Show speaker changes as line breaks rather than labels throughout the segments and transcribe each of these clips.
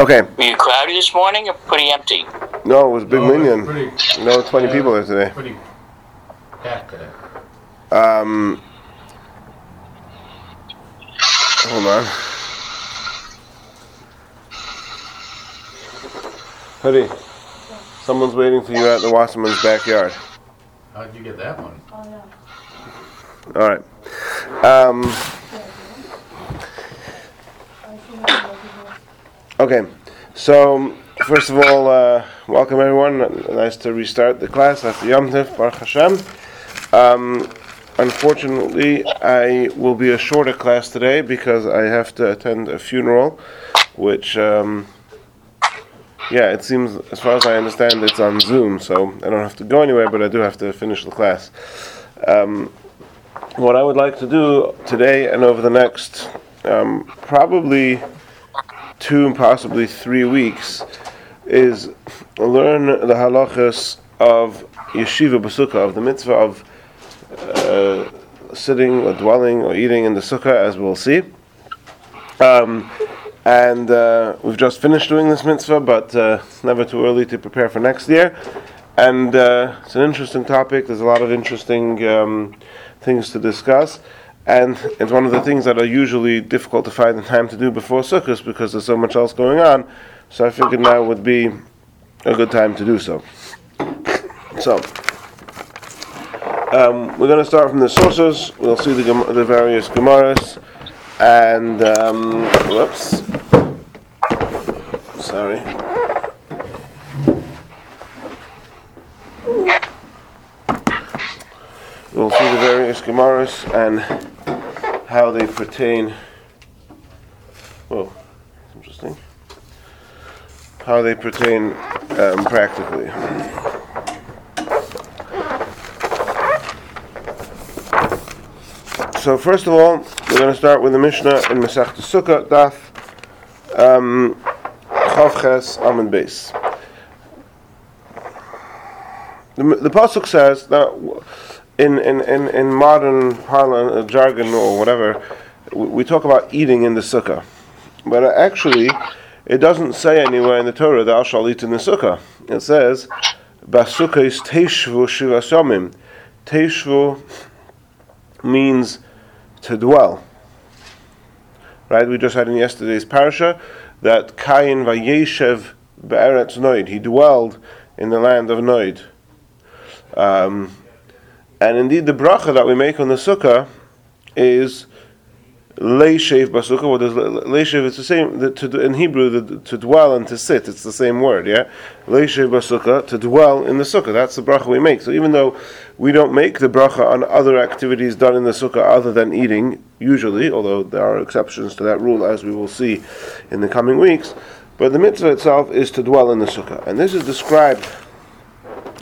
Okay.
Were you crowded this morning or pretty empty?
No, it was a big
No,
minion.
pretty-
No, 20 people there today.
Pretty packed today.
Um, hold on. Hoodie, someone's waiting for you at the Wasserman's backyard.
How'd you get that one? Oh, yeah.
All right. Um, okay. So, first of all, uh, welcome everyone. Nice to restart the class after Yom Tov, Baruch Hashem. Um, unfortunately, I will be a shorter class today because I have to attend a funeral, which, um, yeah, it seems, as far as I understand, it's on Zoom, so I don't have to go anywhere, but I do have to finish the class. Um, what I would like to do today and over the next um, probably two and possibly three weeks is learn the halachas of yeshiva b'sukkah, of the mitzvah of uh, sitting or dwelling or eating in the sukkah, as we'll see. Um, and uh, we've just finished doing this mitzvah, but uh, never too early to prepare for next year. And uh, it's an interesting topic. There's a lot of interesting um, things to discuss, and it's one of the things that are usually difficult to find the time to do before Sukkot because there's so much else going on. So I figured now would be a good time to do so. So. Um, we're going to start from the sources. We'll see the, the various Gemaras. And, um, whoops. Sorry. We'll see the various Gemaras and how they pertain. That's interesting. How they pertain um, practically. So first of all, we're going to start with the Mishnah in Masech Sukkah, Daf um, Chavches Amid Beis. The, the pasuk says that in in, in, in modern parlance, uh, jargon or whatever, we, we talk about eating in the sukkah, but uh, actually, it doesn't say anywhere in the Torah thou shalt eat in the sukkah. It says, "Basukkah is teishvu shivas yomim." Teishvu means to dwell. Right? We just had in yesterday's parasha that Cain vayeshev be'eretz Noid. He dwelled in the land of Noid. Um, and indeed, the bracha that we make on the sukkah is leishev basukah. What is le- leishev? It's the same the, to, in Hebrew. The, to dwell and to sit. It's the same word. Yeah, leishev basukah to dwell in the sukkah. That's the bracha we make. So even though we don't make the bracha on other activities done in the sukkah other than eating, usually, although there are exceptions to that rule, as we will see in the coming weeks. But the mitzvah itself is to dwell in the sukkah, and this is described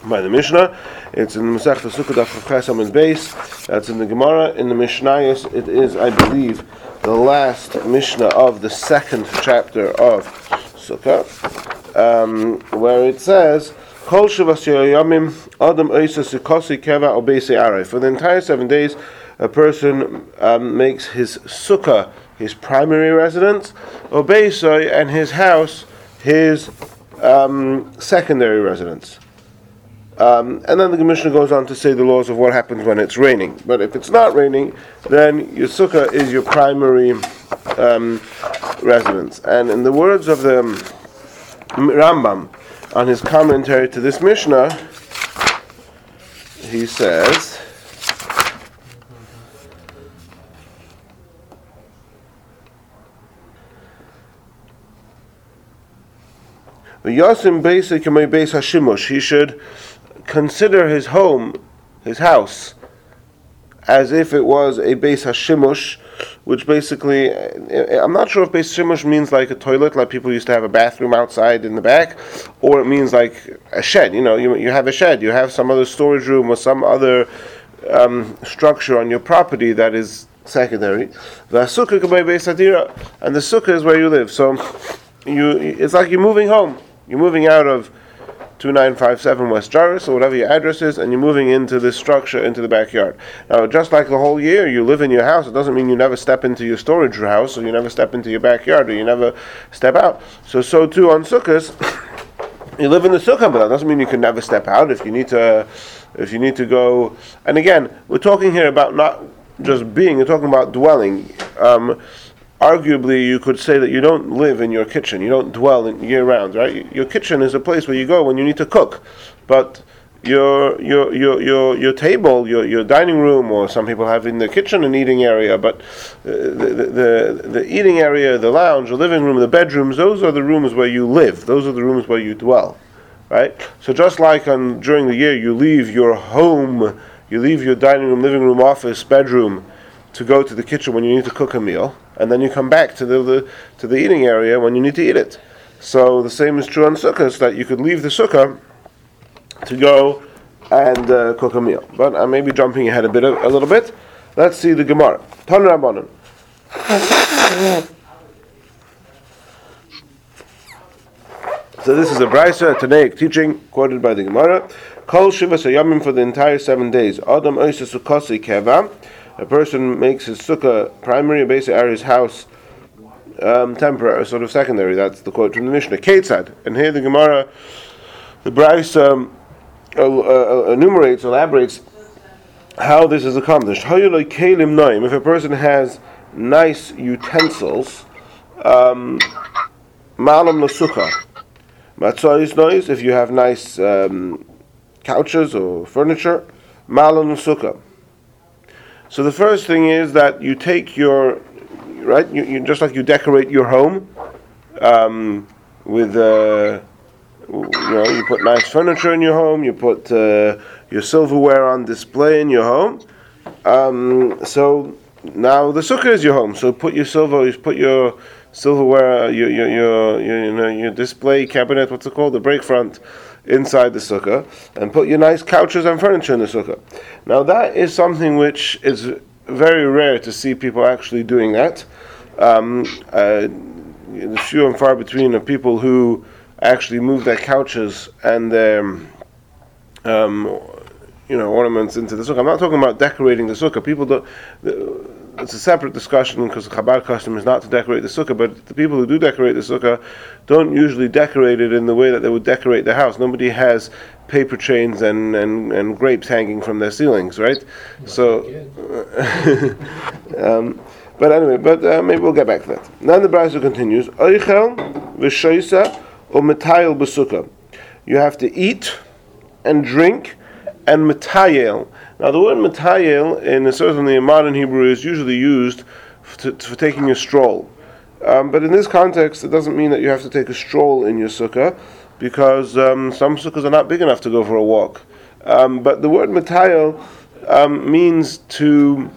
by the Mishnah. It's in the Masech Sukkah Daf Ches Amid Beis. That's in the Gemara. In the Mishnayos, it is, I believe, the last Mishnah of the second chapter of Sukkah, um, where it says. For the entire seven days, a person um, makes his sukkah his primary residence, Obesoi, and his house his um, secondary residence. Um, and then the Mishnah goes on to say the laws of what happens when it's raining. But if it's not raining, then your sukkah is your primary um, residence. And in the words of the um, Rambam, on his commentary to this Mishnah, he says. He should consider his home, his house, as if it was a base hashimush, which basically, I'm not sure if base hashimush means like a toilet, like people used to have a bathroom outside in the back, or it means like a shed. You know, you, you have a shed, you have some other storage room or some other um, structure on your property that is secondary. The sukkah can be base hadira, and the sukkah is where you live. So you, it's like you're moving home. You're moving out of 2957 West Jarvis, or whatever your address is, and you're moving into this structure, into the backyard. Now, just like the whole year you live in your house, it doesn't mean you never step into your storage house, or you never step into your backyard, or you never step out. So, so too on Sukkot, you live in the Sukkah, but that doesn't mean you can never step out if you need to, if you need to go. And again, we're talking here about not just being, we're talking about dwelling. Um, arguably you could say that you don't live in your kitchen, you don't dwell in year round, right? Your kitchen is a place where you go when you need to cook, but your your your your your table, your your dining room, or some people have in the kitchen an eating area, but uh, the, the the eating area, the lounge, the living room, the bedrooms, those are the rooms where you live. Those are the rooms where you dwell, right? So just like on during the year, you leave your home, you leave your dining room, living room, office, bedroom to go to the kitchen when you need to cook a meal, and then you come back to the, the to the eating area when you need to eat it. So the same is true on sukkahs that you could leave the sukkah to go and uh, cook a meal. But I may be jumping ahead a bit, a, a little bit. Let's see the Gemara. Tan Rabbanon. So this is a brisa, a Tanaic teaching quoted by the Gemara. Kol shiva yamim for the entire seven days. Adam oisa sukkasi keva a person makes his sukkah primary, basic area, his house um, temporary, sort of secondary. That's the quote from the Mishnah. Ketzad. And here the Gemara, the Brisa um, uh, enumerates, elaborates how this is accomplished. How you like Kalim Naim, if a person has nice utensils, um, malam sukkah. Matzah is nice if you have nice um, couches or furniture. Malam sukkah. So the first thing is that you take your right, you, you just like you decorate your home um, with uh, you know you put nice furniture in your home, you put uh, your silverware on display in your home. Um, so now the sukkah is your home. So put your silver, you put your silverware, your your your, your you know your display cabinet. What's it called? The break front inside the sukkah and put your nice couches and furniture in the sukkah. Now that is something which is very rare to see people actually doing that. Um, uh, the few and far between of people who actually move their couches and their um, you know ornaments into the sukkah. I'm not talking about decorating the sukkah. People don't. The, it's a separate discussion because the Chabad custom is not to decorate the sukkah, but the people who do decorate the sukkah don't usually decorate it in the way that they would decorate the house. Nobody has paper chains and, and, and grapes hanging from their ceilings, right? so, um, but anyway, but uh, maybe we'll get back to that. Then the Brisa continues: Oichel v'shoisa or metayel b'sukkah. You have to eat and drink and metayel now, the word matayel in certainly modern Hebrew is usually used for, for taking a stroll. Um, but in this context, it doesn't mean that you have to take a stroll in your sukkah, because um, some sukkahs are not big enough to go for a walk. Um, but the word matayel um, means to,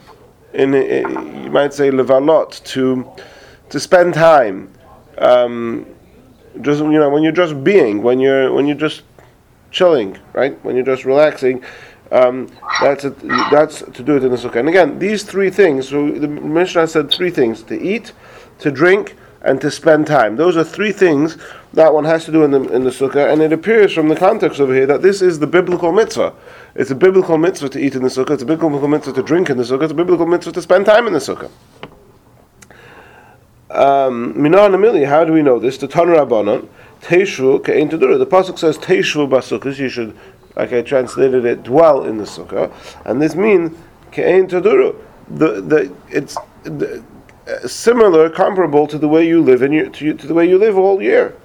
in, in, you might say levalot, to to spend time. Um, just you know, when you're just being, when you're when you're just chilling, right? When you're just relaxing, um, that's, a, that's to do it in the sukkah. And again, these three things, so the Mishnah said three things to eat, to drink, and to spend time. Those are three things that one has to do in the, in the sukkah, and it appears from the context over here that this is the biblical mitzvah. It's a biblical mitzvah to eat in the sukkah, it's a biblical mitzvah to drink in the sukkah, it's a biblical mitzvah to spend time in the sukkah. Um, Minan how do we know this? The Tanur Rabbanon, Teishvu Ke'in Tadura. The Pasuk says Teishvu Basukkahs, you should like I translated it, dwell in the sukkah, and this means ke'ein taduru. The the it's the, uh, similar, comparable to the way you live in your, to, to the way you live all year.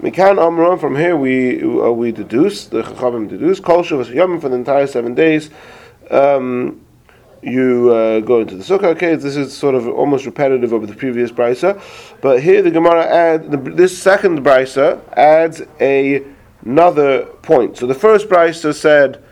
Mikan Amram, from here we uh, we deduce the Chachamim deduce Kol Shavas Yom for the entire seven days. Um, you uh, go into the sukkah. Okay, this is sort of almost repetitive of the previous brisa, but here the Gemara add the, this second brisa adds a another point. So the first brisa said.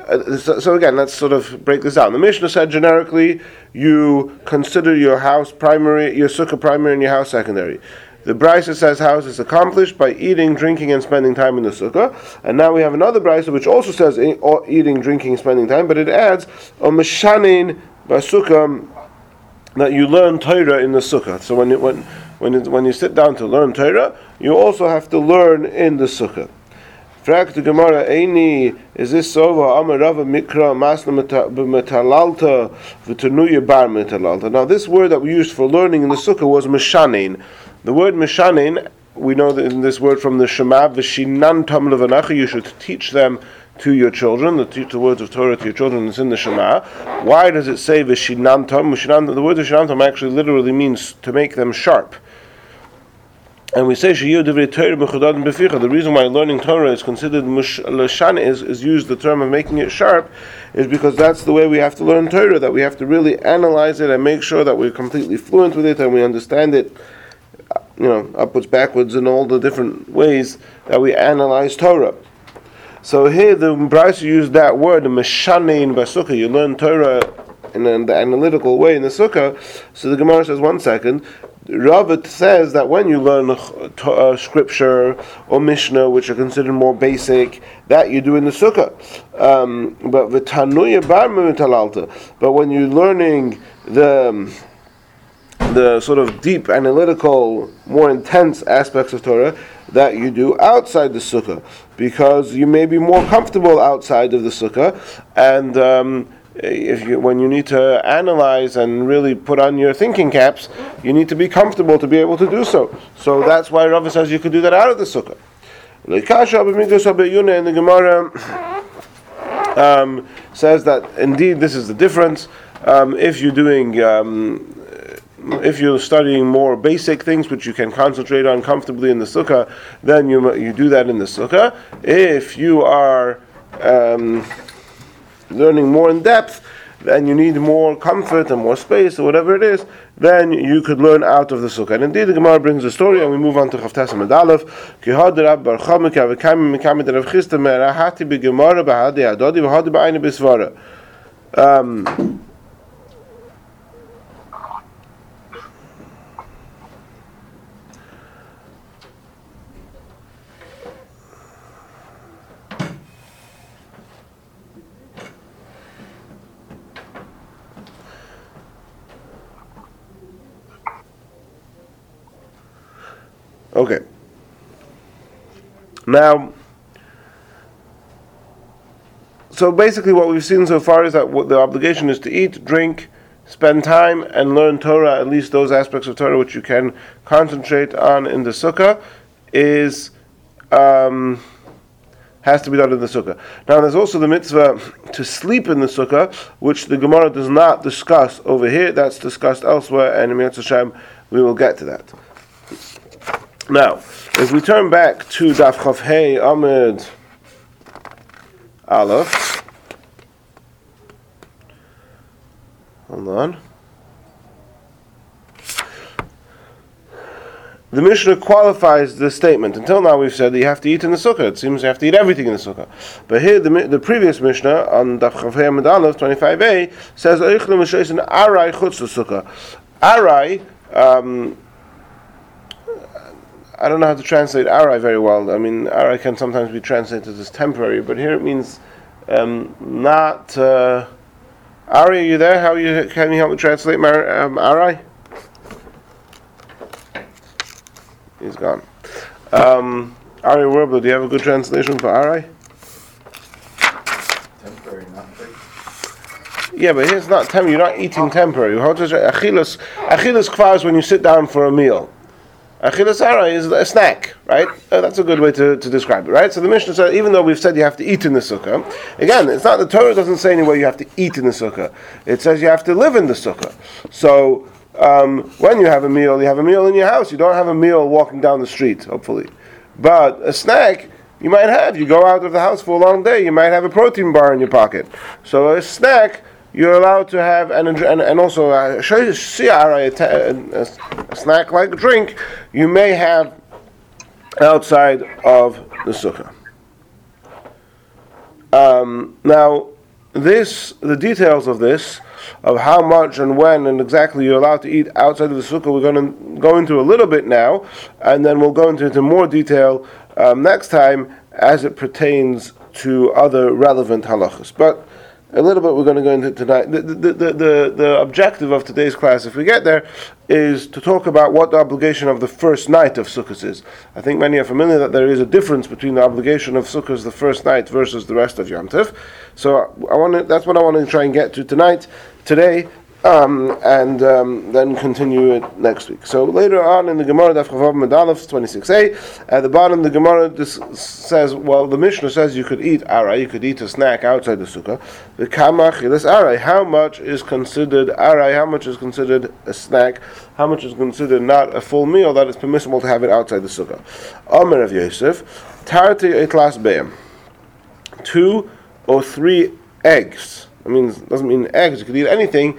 Uh, so, so, again, let's sort of break this down. The Mishnah said generically, you consider your house primary, your sukkah primary, and your house secondary. The brisa says house is accomplished by eating, drinking, and spending time in the sukkah. And now we have another brisa which also says eating, drinking, spending time, but it adds a meshanin basukkah that you learn Torah in the sukkah. So when you, when when, it, when you sit down to learn Torah, you also have to learn in the sukkah. Fragt the Gemara, Eini, is this Sova, Amar Rava Mikra, Masna Metalalta, V'tanuya Bar Metalalta. Now this word that we used for learning in the Sukkah was Meshanin. The word Meshanin, we know that in this word from the Shema, V'shinan Tam Levanacha, you should teach them to your children, to teach the words of Torah to your children It's in the Shema. Why does it say Vishinantam? The word Vishinantam actually literally means to make them sharp. And we say The reason why learning Torah is considered lashan is, is used the term of making it sharp, is because that's the way we have to learn Torah. That we have to really analyze it and make sure that we're completely fluent with it and we understand it, you know, upwards, backwards, in all the different ways that we analyze Torah. So here the Brisa used that word, meshanein basukah. You learn Torah in the analytical way in the sukkah. So the Gemara says, one second. Rava says that when you learn uh, scripture or Mishnah, which are considered more basic, that you do in the sukkah. Um, but bar But when you're learning the the sort of deep analytical, more intense aspects of Torah, that you do outside the sukkah. Because you may be more comfortable outside of the sukkah. And um, if you, when you need to analyze and really put on your thinking caps, you need to be comfortable to be able to do so. So that's why Rava says you could do that out of the sukkah. And the Gemara um, says that indeed this is the difference. Um, if you're doing um, if you're studying more basic things which you can concentrate on comfortably in the sukkah, then you you do that in the sukkah. If you are um, learning more in depth, then you need more comfort and more space or whatever it is, then you could learn out of the sukkah. And indeed, the Gemara brings a story, and we move on to Chavtas Medalef. Kihad Rab Bar Rav Chisda Merahati Adodi. Um, Okay. Now, so basically, what we've seen so far is that the obligation is to eat, drink, spend time, and learn Torah. At least those aspects of Torah which you can concentrate on in the sukkah is um, has to be done in the sukkah. Now, there's also the mitzvah to sleep in the sukkah, which the Gemara does not discuss over here. That's discussed elsewhere, and in Hashem, we will get to that. Now, if we turn back to Daf Chav Hey Ahmed Aleph, hold on. The Mishnah qualifies the statement. Until now, we've said that you have to eat in the sukkah. It seems you have to eat everything in the sukkah. But here, the, the previous Mishnah on Daf Chav Hey Ahmed Aleph 25a says, "Arai chutz sukkah." Arai. Um, I don't know how to translate arai very well. I mean, arai can sometimes be translated as temporary, but here it means um, not. Uh, Ari, are you there? How you can you help me translate mar, um, arai? He's gone. Um, Ari Werber, do you have a good translation for arai?
Temporary, not
Yeah, but here's not temporary. You're not eating temporary. How does achilas, achilas kvar is when you sit down for a meal. Achilas is a snack, right? Uh, that's a good way to, to describe it, right? So the Mishnah said, even though we've said you have to eat in the sukkah, again, it's not the Torah doesn't say anywhere you have to eat in the sukkah. It says you have to live in the sukkah. So um, when you have a meal, you have a meal in your house. You don't have a meal walking down the street, hopefully. But a snack you might have. You go out of the house for a long day. You might have a protein bar in your pocket. So a snack you're allowed to have and and, and also a, a, a snack like a drink you may have outside of the sukkah. Um, now, this the details of this of how much and when and exactly you're allowed to eat outside of the sukkah we're going to go into a little bit now, and then we'll go into, into more detail um, next time as it pertains to other relevant halachas. But a little bit we're going to go into tonight. The, the, the, the, the objective of today's class, if we get there, is to talk about what the obligation of the first night of Sukkot is. I think many are familiar that there is a difference between the obligation of Sukkot the first night versus the rest of Yom Tov. So I want to, that's what I want to try and get to tonight, today, um, and um, then continue it next week. So later on in the Gemara, Daf Chavav Medalef 26a, at the bottom the Gemara this says, well, the Mishnah says you could eat ara, you could eat a snack outside the sukkah. The kamach is ara. How much is considered ara? How much is considered a snack? How much is considered not a full meal that is permissible to have it outside the sukkah? Omer of Yosef, tarti etlas beim. Two or three eggs. I mean, doesn't mean eggs. You could eat anything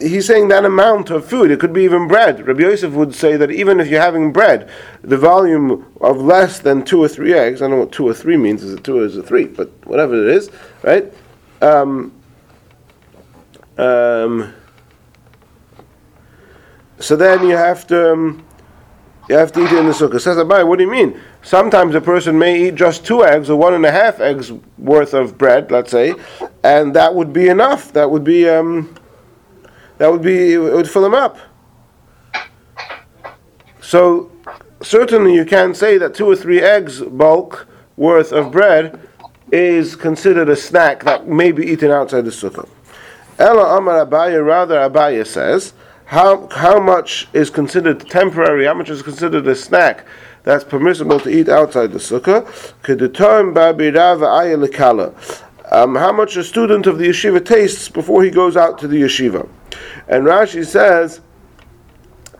he's saying that amount of food. It could be even bread. Rabbi Yosef would say that even if you're having bread, the volume of less than two or three eggs. I don't know what two or three means. Is it two or is it three? But whatever it is, right? Um, um, so then you have to. Um, you have to eat it in the sukkah. Says Abai, what do you mean? Sometimes a person may eat just two eggs or one and a half eggs worth of bread, let's say, and that would be enough. That would be um, that would be it would fill him up. So certainly you can say that two or three eggs bulk worth of bread is considered a snack that may be eaten outside the sukkah. Ella Amar Abaye, rather Abaye says, how, how much is considered temporary, how much is considered a snack that's permissible to eat outside the sukkah? Could determine Babi Rava Ayelikala. Um, how much a student of the yeshiva tastes before he goes out to the yeshiva. And Rashi says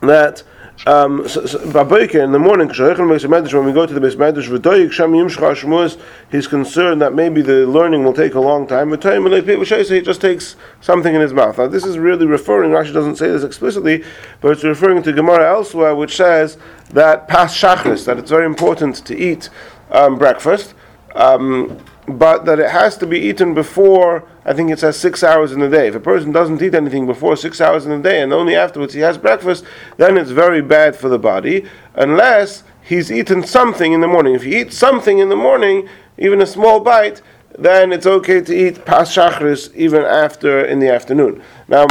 that um, in the morning, when we go to the Beis Medrash, he's concerned that maybe the learning will take a long time. He just takes something in his mouth. Now, this is really referring, Rashi doesn't say this explicitly, but it's referring to Gemara elsewhere, which says that pas Shachris, that it's very important to eat um, breakfast. Um, but that it has to be eaten before, I think it says six hours in the day. If a person doesn't eat anything before six hours in the day and only afterwards he has breakfast, then it's very bad for the body, unless he's eaten something in the morning. If he eats something in the morning, even a small bite, then it's okay to eat pas shachris even after in the afternoon. Now,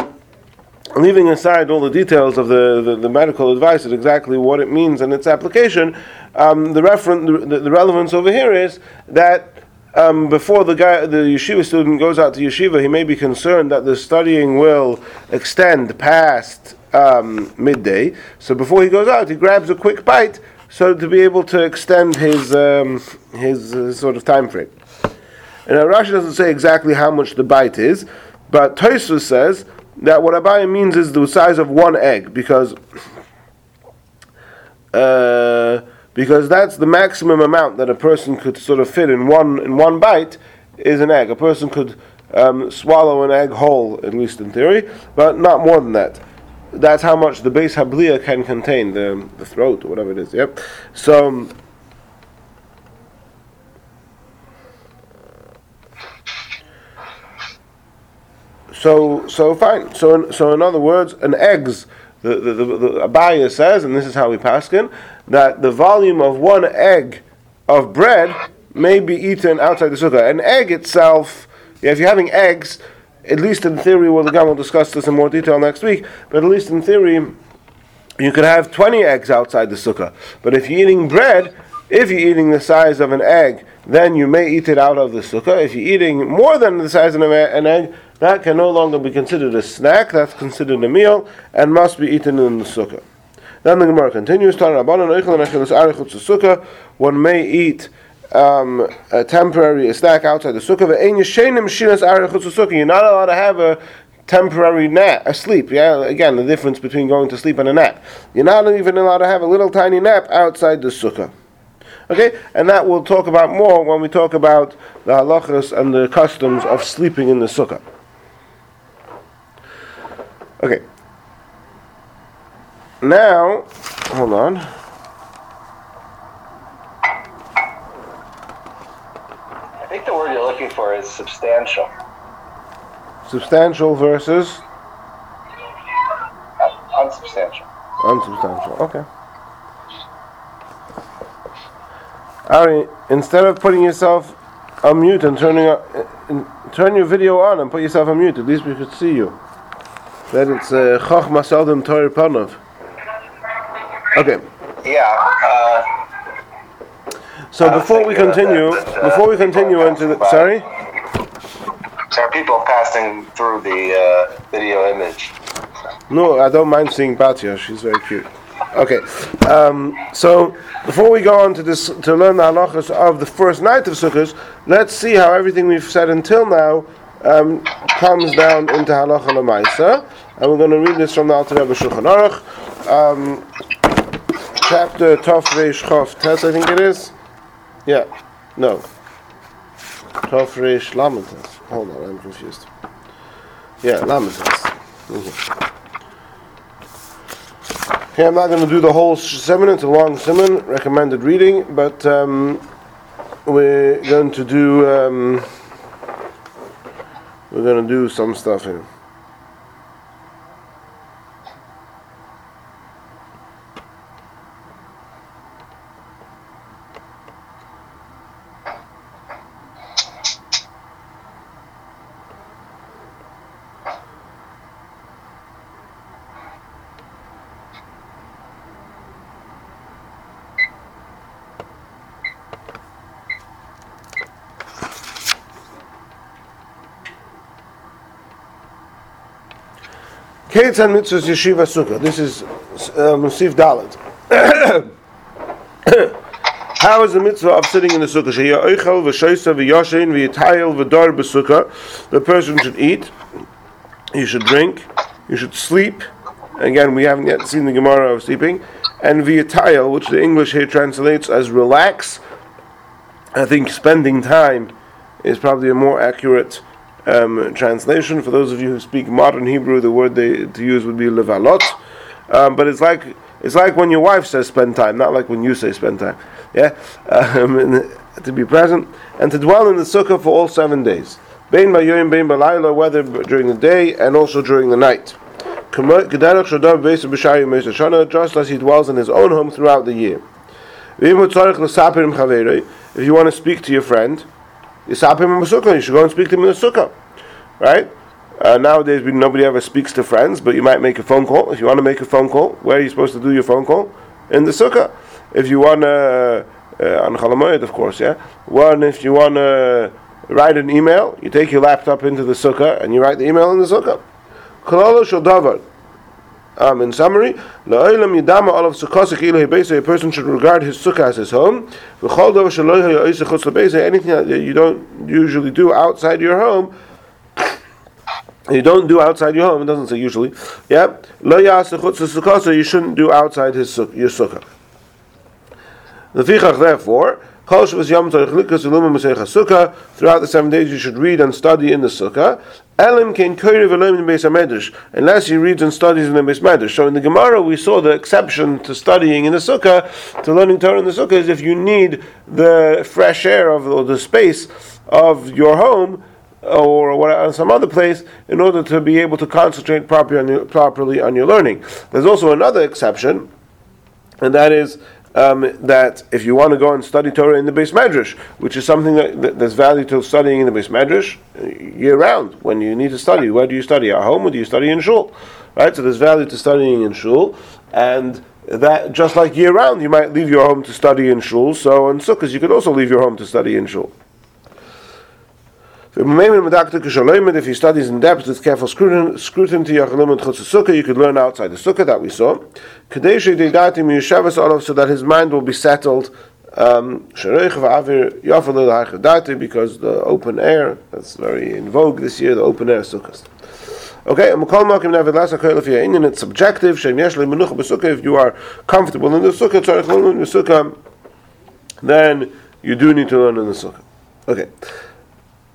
leaving aside all the details of the, the, the, medical advice and exactly what it means and its application, um, the, refer- the, the relevance over here is that um, before the guy, the yeshiva student goes out to yeshiva, he may be concerned that the studying will extend past um, midday. So before he goes out, he grabs a quick bite so to be able to extend his um, his uh, sort of time frame. And Rashi doesn't say exactly how much the bite is, but Tosfos says that what Abaye means is the size of one egg because. Uh, because that's the maximum amount that a person could sort of fit in one in one bite is an egg. A person could um, swallow an egg whole, at least in theory, but not more than that. That's how much the base hablia can contain, the, the throat or whatever it is. Yep. So. So so fine. So so in other words, an egg's the the, the, the Abaye says, and this is how we paskin that the volume of one egg of bread may be eaten outside the sukkah. An egg itself, if you're having eggs, at least in theory, well, the guy will discuss this in more detail next week, but at least in theory, you could have 20 eggs outside the sukkah. But if you're eating bread, if you're eating the size of an egg, then you may eat it out of the sukkah. If you're eating more than the size of an egg, that can no longer be considered a snack, that's considered a meal, and must be eaten in the sukkah. Then the Gemara continues, one may eat um, a temporary snack outside the sukkah. You're not allowed to have a temporary nap, a sleep. Yeah, again, the difference between going to sleep and a nap. You're not even allowed to have a little tiny nap outside the sukkah. Okay, and that we'll talk about more when we talk about the halachas and the customs of sleeping in the sukkah. Okay. Now, hold on.
I think the word you're looking for is substantial.
Substantial versus
Uh, unsubstantial.
unsubstantial. Okay. Ari, instead of putting yourself on mute and turning up, turn your video on and put yourself on mute. At least we could see you. Then it's uh, Chochma Seldom Torah Panov. Okay.
Yeah. Uh,
So before we continue,
that, but, uh,
before we continue into the
by.
sorry.
there are people passing through the uh, video image.
No, I don't mind seeing Batya. She's very cute. Okay, um, so before we go on to this to learn the halachas of the first night of Sukkot, let's see how everything we've said until now um, comes down into halacha lemaisa, and we're going to read this from the Alter Rebbe Shulchan Aruch, um, chapter Tov Reish Chof Tes, I think it is. Yeah, no, Tov Reish Lamed Tes. Hold on, I'm confused. Yeah, Lamed Tes. Mhm. Okay, I'm not going to do the whole simon. It's a long simon, recommended reading, but um, we're going to do um, we're going to do some stuff here. Kates and Mitzvahs Yeshiva Sukkah. This is um, Sif Dalet. How is the mitzvah of sitting in the sukkah? Sheya oichel v'shoisa v'yoshin v'yitayel. The person should eat, you should drink, you should sleep. Again, we haven't yet seen the Gemara of sleeping. And v'yitayel, which the English here translates as relax. I think spending time is probably a more accurate um, translation. For those of you who speak modern Hebrew, the word they to use would be levalot. Um, but it's like it's like when your wife says spend time, not like when you say spend time. Yeah, um, and to be present and to dwell in the sukkah for all seven days. Bein ba'yoyim, bein ba'layla, whether during the day and also during the night. Just as he dwells in his own home throughout the year. If you want to speak to your friend, you stop him in Masukkah, you should go and speak to him in the sukkah, right? Uh, nowadays, we, nobody ever speaks to friends, but you might make a phone call. If you want to make a phone call, where are you supposed to do your phone call? In the sukkah. If you want to, uh, on Chalamoyed, of course, yeah. One, if you want to write an email, you take your laptop into the sukkah and you write the email in the sukkah. Kololo shel davar. Um, in summary. A person should regard his sukkah as his home. Anything that you don't usually do outside your home, you don't do outside your home. It doesn't say usually. Yeah, lo yasa sukkah. So you shouldn't do outside his your sukkah. Lefichach, therefore, Throughout the seven days, you should read and study in the sukkah. Can unless he reads and studies in the Beis Medrash. So in the Gemara, we saw the exception to studying in the sukkah, to learning Torah in the sukkah, is if you need the fresh air of or the space of your home or what, uh, some other place in order to be able to concentrate properly on your, properly on your learning. There's also another exception, and that is um, that if you want to go and study Torah in the Beis Medrash, which is something that, that there's value to studying in the Beis Medrash year round, when you need to study, where do you study? At home or do you study in shul? Right? So there's value to studying in shul, and that just like year round, you might leave your home to study in shul. So in Sukkot, you could also leave your home to study in shul. If he studies in depth with careful scrutiny, you could learn outside the sukkah that we saw. So that his mind will be settled. Um, because the open air, that's very in vogue this year, the open air sukkahs. Okay, and it's subjective. If you are comfortable in the sukkah, then you do need to learn in the sukkah. Okay.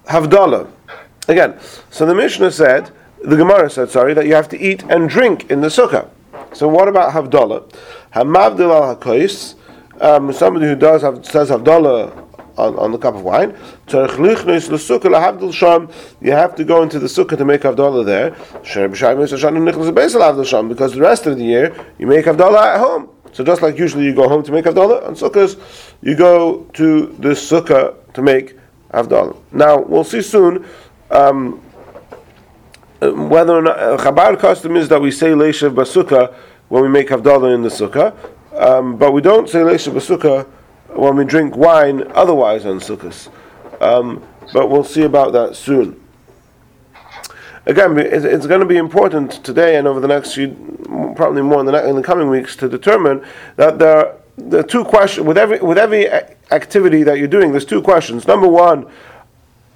Havdalah. Again, so the Mishnah said the Gemara said, sorry, that you have to eat and drink in the sukkah. So what about Havdalah? Hamavdil al hakois, um, somebody who does have, says Havdalah on, on the cup of wine. You have to go into the sukkah to make Havdalah there. Because the rest of the year you make Havdalah at home. So just like usually you go home to make Havdalah, on sukkahs you go to the sukkah to make Havdalah. Now we'll see soon um, whether or not uh, Chabad custom is that we say Leishav Basukah when we make Havdalah in the sukkah, um, but we don't say Leishav Basukah when we drink wine otherwise on Sukkot. Um, but we'll see about that soon. Again, it's, going to be important today and over the next few, probably more in the, in the coming weeks, to determine that there are the two questions with every with every activity that you're doing. There's two questions. Number one,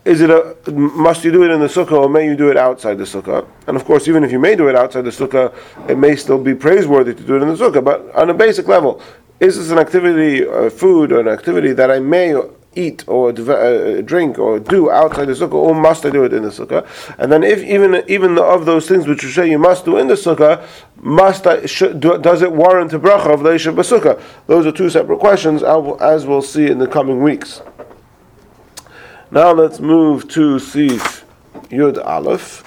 is it a must you do it in the sukkah or may you do it outside the sukkah? And of course, even if you may do it outside the sukkah, it may still be praiseworthy to do it in the sukkah. But on a basic level, is this an activity, a food, or an activity that I may eat or uh, drink or do outside the sukkah, or must I do it in the sukkah? And then, if even even of those things which you say you must do in the sukkah, must I should, do, does it warrant a bracha of leishav basukah? Those are two separate questions, as we'll see in the coming weeks. Now let's move to Sif Yud Aleph.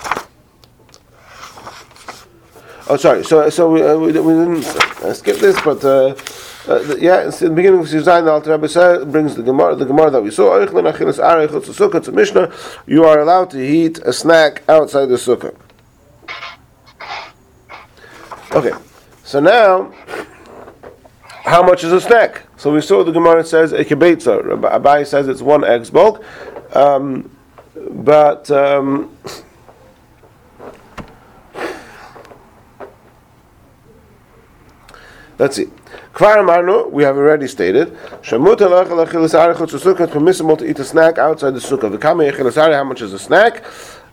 Oh, sorry. So, so we, uh, we, we, didn't uh, skip this, but uh, uh, yeah, in the beginning of Sizayin, the Alter Rebbe brings the Gemara, the Gemara that we saw. It's a Mishnah. You are allowed to eat a snack outside the sukkah. Okay, so now, how much is a snack? So we saw the Gemara says a kibetza. Abai says it's one egg's bulk, um, but. Um, let's see. Kvar Amarnu, we have already stated, Shamut sukkah, permissible to eat a snack outside the sukkah. V'kama how much is a snack?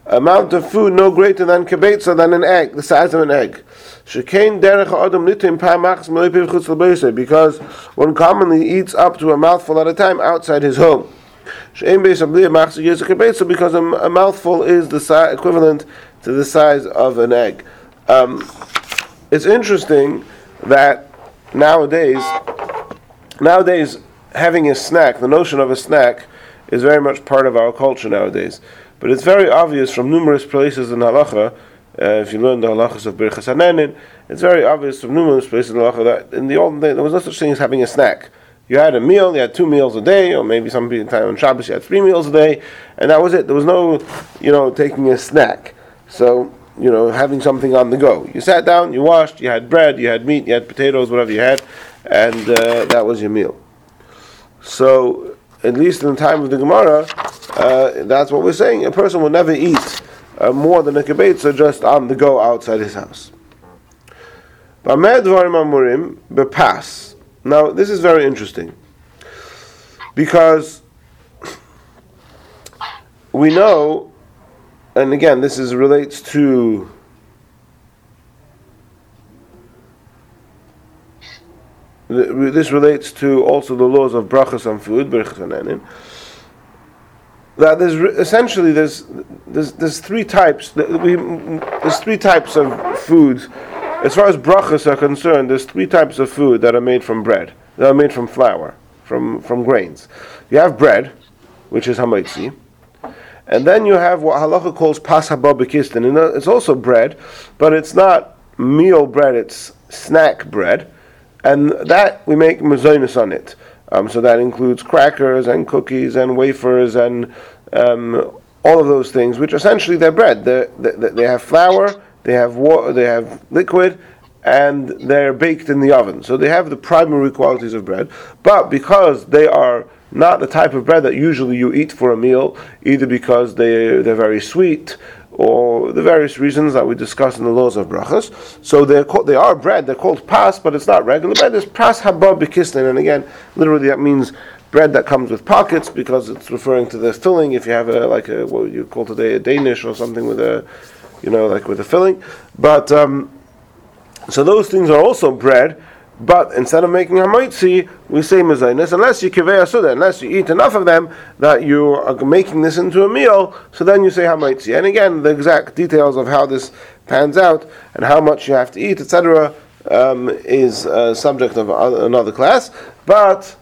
Amount of food no greater than kibetza, than an egg, the size of an egg. Shekain derech adam nitim pamachs chutz because one commonly eats up to a mouthful at a time outside his home. Shein beis abli because a, a mouthful is the si- equivalent to the size of an egg. Um, it's interesting that nowadays, nowadays having a snack, the notion of a snack, is very much part of our culture nowadays. But it's very obvious from numerous places in halacha. Uh, if you learn the halachas of Birchas Hanehenin, it's very obvious from numerous places in halacha that in the olden days there was no such thing as having a snack. You had a meal, you had two meals a day, or maybe some time on Shabbos you had three meals a day, and that was it. There was no, you know, taking a snack. So you know, having something on the go. You sat down, you washed, you had bread, you had meat, you had potatoes, whatever you had, and uh, that was your meal. So, at least in the time of the Gemara, uh, that's what we're saying. A person will never eat uh, more than a kibetza just on the go outside his house. Now, this is very interesting because we know and again, this is relates to this relates to also the laws of brachas on food, brachas on That there's essentially there's, there's there's three types. There's three types of foods. As far as brachas are concerned, there's three types of food that are made from bread. That are made from flour, from from grains. You have bread, which is hamaitzi. And then you have what halacha calls pas hababikistin. And it's also bread, but it's not meal bread, it's snack bread. And that we make mazonis on it. Um, so that includes crackers and cookies and wafers and um, all of those things, which essentially they're bread. They're, they, they have flour, they have water, they have liquid, and they're baked in the oven. So they have the primary qualities of bread. But because they are not the type of bread that usually you eat for a meal, either because they, they're very sweet or the various reasons that we discuss in the laws of brachas. So they're called, they are bread, they're called pas, but it's not regular bread. It's pas haba bikistin, and again, literally that means bread that comes with pockets because it's referring to the filling. If you have a like a what you call today a Danish or something with a, you know, like with a filling, but um, so those things are also bread, But instead of making hamaitzi, we say mezainis, unless you kivei asuda, unless you eat enough of them that you are making this into a meal, so then you say hamaitzi. And again, the exact details of how this pans out and how much you have to eat, etc., um, is a subject of another class. But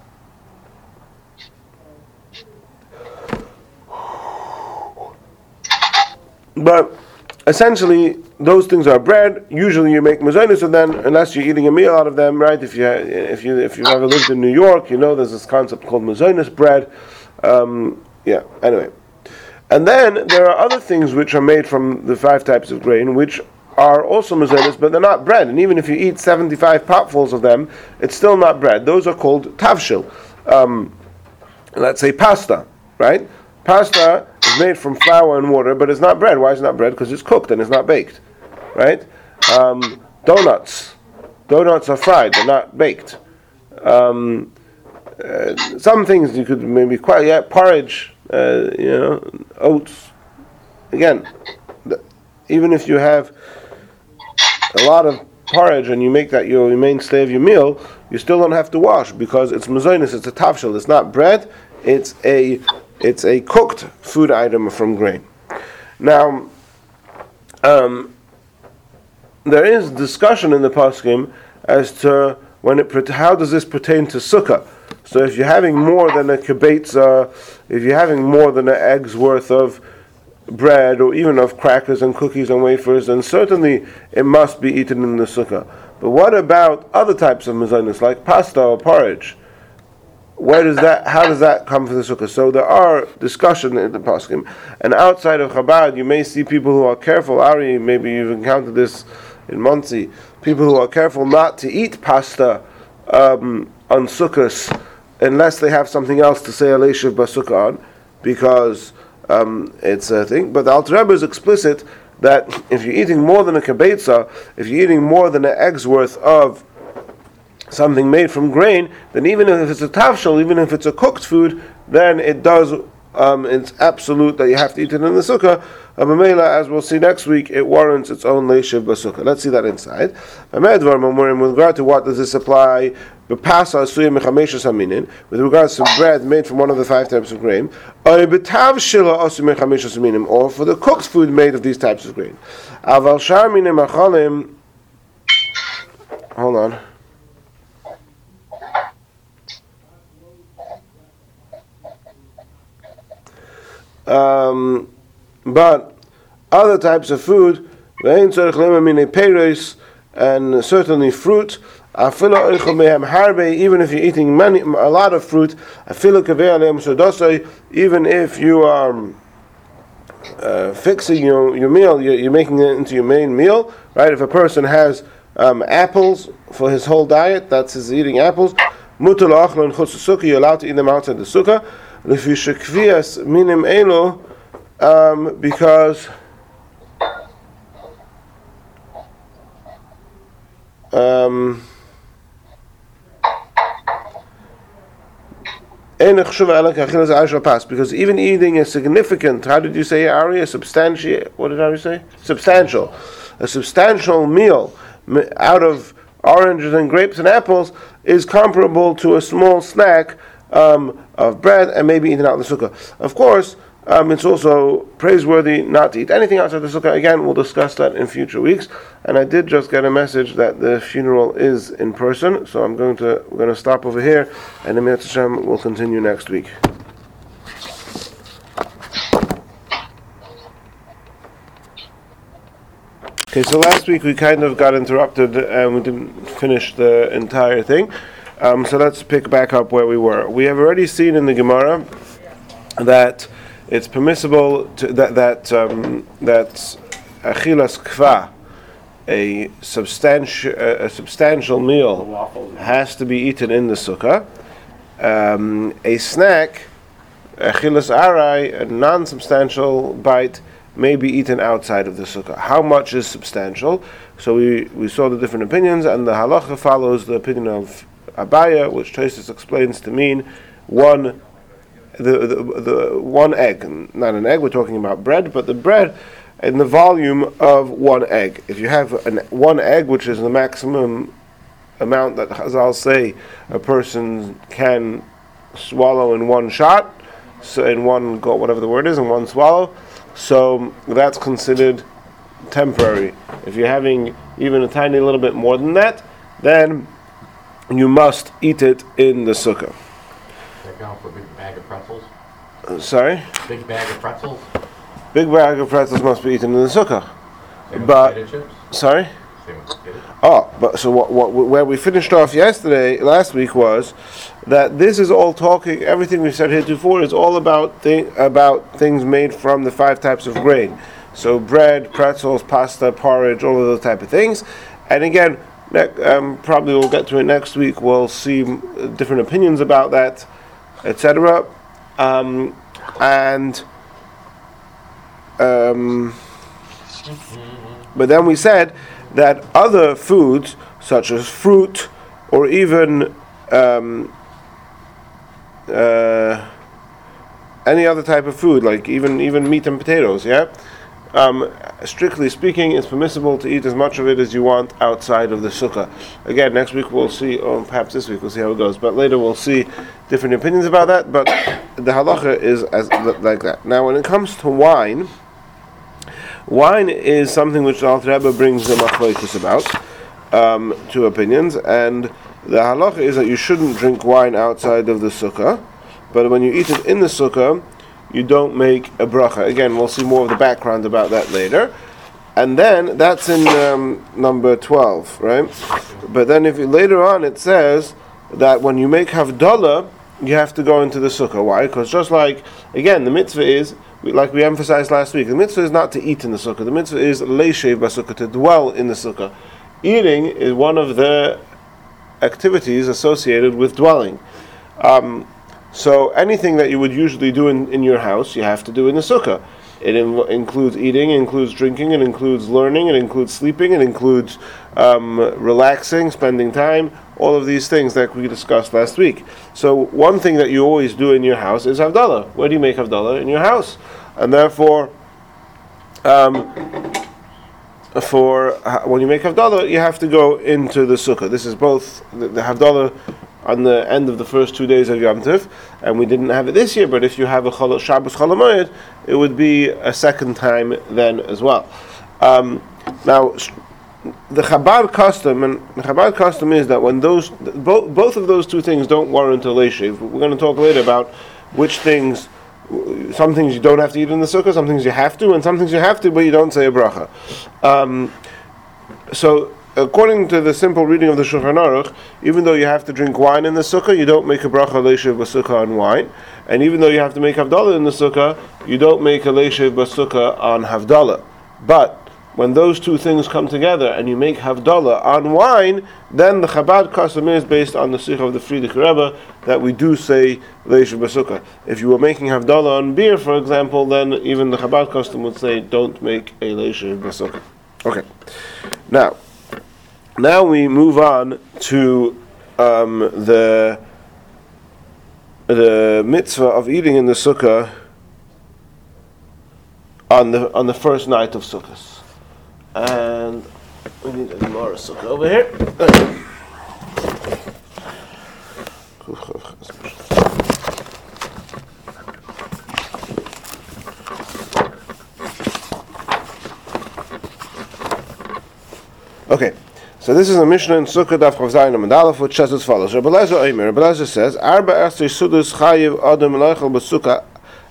but essentially those things are bread. Usually you make mazonis of them unless you're eating a meal out of them, right? If you if you if you've ever lived in New York, you know there's this concept called mazonis bread. Um, yeah. Anyway, and then there are other things which are made from the five types of grain, which are also mazonis, but they're not bread. And even if you eat 75 potfuls of them, it's still not bread. Those are called tavshil. Um, let's say pasta, right? Pasta is made from flour and water, but it's not bread. Why is it not bread? Because it's cooked and it's not baked, right? Um, donuts. Donuts are fried; they're not baked. Um, uh, some things you could maybe quite yeah porridge, uh, you know, oats. Again, even if you have a lot of porridge and you make that your mainstay of your meal, you still don't have to wash because it's mazonis, it's a tafshil, it's not bread, it's a it's a cooked food item from grain. Now, um, there is discussion in the poskim as to when it how does this pertain to sukkah. So if you're having more than a kibetza, if you're having more than an egg's worth of bread or even of crackers and cookies and wafers, then certainly it must be eaten in the sukkah. But what about other types of mazonis like pasta or porridge? where does that? How does that come from the sukkah? So there are discussion in the poskim, and outside of Chabad, you may see people who are careful. Ari, maybe you've encountered this in Monsey. People who are careful not to eat pasta um, on sukkahs unless they have something else to say Aleshiv Basukah on, because um, it's a thing. But the Alter Rebbe is explicit that if you're eating more than a kibetza, if you're eating more than an egg's worth of something made from grain, then even if it's a tafshel, even if it's a cooked food, then it does. Um, it's absolute that you have to eat it in the sukkah. Abamela, as we'll see next week, it warrants its own leishiv basukah. Let's see that inside. With regard to what does this apply? With regards to bread made from one of the five types of grain, or for the cooked food made of these types of grain. Hold on. Um, but other types of food, and certainly fruit, even if you're eating many, a lot of fruit, even if you are uh, fixing your, your meal, you're, you're, making it into your main meal, right? If a person has um, apples for his whole diet, that's his eating apples, you're allowed to eat them outside the sukkah minim elo, um, because um, because even eating is significant. How did you say, Ari? A substantial. What did Ari say? Substantial. A substantial meal out of oranges and grapes and apples is comparable to a small snack um, of bread and maybe eaten out in the sukkah. Of course, um, it's also praiseworthy not to eat anything outside the sukkah. Again, we'll discuss that in future weeks. And I did just get a message that the funeral is in person, so I'm going to we're going to stop over here, and the Hashem will continue next week. Okay, so last week we kind of got interrupted and we didn't finish the entire thing. Um, so let's pick back up where we were. We have already seen in the Gemara that it's permissible to, that that um, that achilas kva, a substantial a substantial meal, has to be eaten in the sukkah. Um, a snack, achilas arai, a non-substantial bite, may be eaten outside of the sukkah. How much is substantial? So we, we saw the different opinions, and the halacha follows the opinion of Abaye, which Tosis explains to mean one the, the, the one egg, not an egg. We're talking about bread, but the bread in the volume of one egg. If you have an, one egg, which is the maximum amount that Chazal say a person can swallow in one shot, so in one go, whatever the word is, in one swallow. So that's considered temporary. If you're having even a tiny little bit more than that, then you must eat it in the sukkah.
That count for a big bag of pretzels?
Uh, Sorry,
Big bag of pretzels?
big bag of pretzels must be eaten in the sukkah.
Same
But-? Sorry.
Same with potato chips?
Oh, but so what, what? Where we finished off yesterday, last week was that this is all talking. Everything we've said heretofore is all about thing about things made from the five types of grain. So bread, pretzels, pasta, porridge, all of those type of things. And again, ne- um, probably we'll get to it next week. We'll see mm, different opinions about that, etc. Um, and um, but then we said that other foods, such as fruit or even um, uh, any other type of food, like even even meat and potatoes, yeah. Um, strictly speaking, it's permissible to eat as much of it as you want outside of the sukkah. Again, next week we'll see, or perhaps this week we'll see how it goes. But later we'll see different opinions about that. But the halacha is as like that. Now, when it comes to wine. Wine is something which the Alter Rebbe brings the machlokes about, um, two opinions, and the halacha is that you shouldn't drink wine outside of the sukkah, but when you eat it in the sukkah, you don't make a bracha. Again, we'll see more of the background about that later. And then that's in um, number twelve, right? But then if you, later on it says that when you make havdalah, you have to go into the sukkah. Why? Because just like again, the mitzvah is like we emphasized last week. The mitzvah is not to eat in the sukkah. The mitzvah is leishev basukkah to dwell in the sukkah. Eating is one of the activities associated with dwelling. Um, so anything that you would usually do in, in your house, you have to do in the sukkah. It includes eating, it includes drinking, it includes learning, it includes sleeping, it includes um, relaxing, spending time, all of these things that we discussed last week. So one thing that you always do in your house is Havdalah. Where do you make Havdalah? In your house. And therefore, um, for when you make Havdalah, you have to go into the sukkah. This is both the, the Havdalah on the end of the first two days of Yom Tiv, and we didn't have it this year. But if you have a Chol- Shabbos Cholamoyed, it would be a second time then as well. Um, now, the Chabad custom, and the Chabad custom is that when those both both of those two things don't warrant a leishiv. We're going to talk later about which things. Some things you don't have to eat in the sukkah, some things you have to, and some things you have to, but you don't say a bracha. Um, so, according to the simple reading of the Shulchan Aruch, even though you have to drink wine in the sukkah, you don't make a bracha leishiv b'sukkah on wine, and even though you have to make havdalah in the sukkah, you don't make a leishiv b'sukkah on havdalah. But when those two things come together and you make havdalah on wine, then the Chabad custom is based on the sikh of the Frierdiker Rebbe that we do say leishiv b'sukkah. If you were making havdalah on beer, for example, then even the Chabad custom would say don't make a leishiv b'sukkah. Okay, now. Now we move on to um, the the mitzvah of eating in the sukkah on the on the first night of Sukkot. And we need a Gemara sukkah over here. Okay. So this is a Mishnah in Sukkah Daf Chaf Zayin Amud Aleph, which says as follows. Rabbi Lezer Rabbi Lezer says, Arba Esrei Sudus Chayiv Adam Leichel B'Sukkah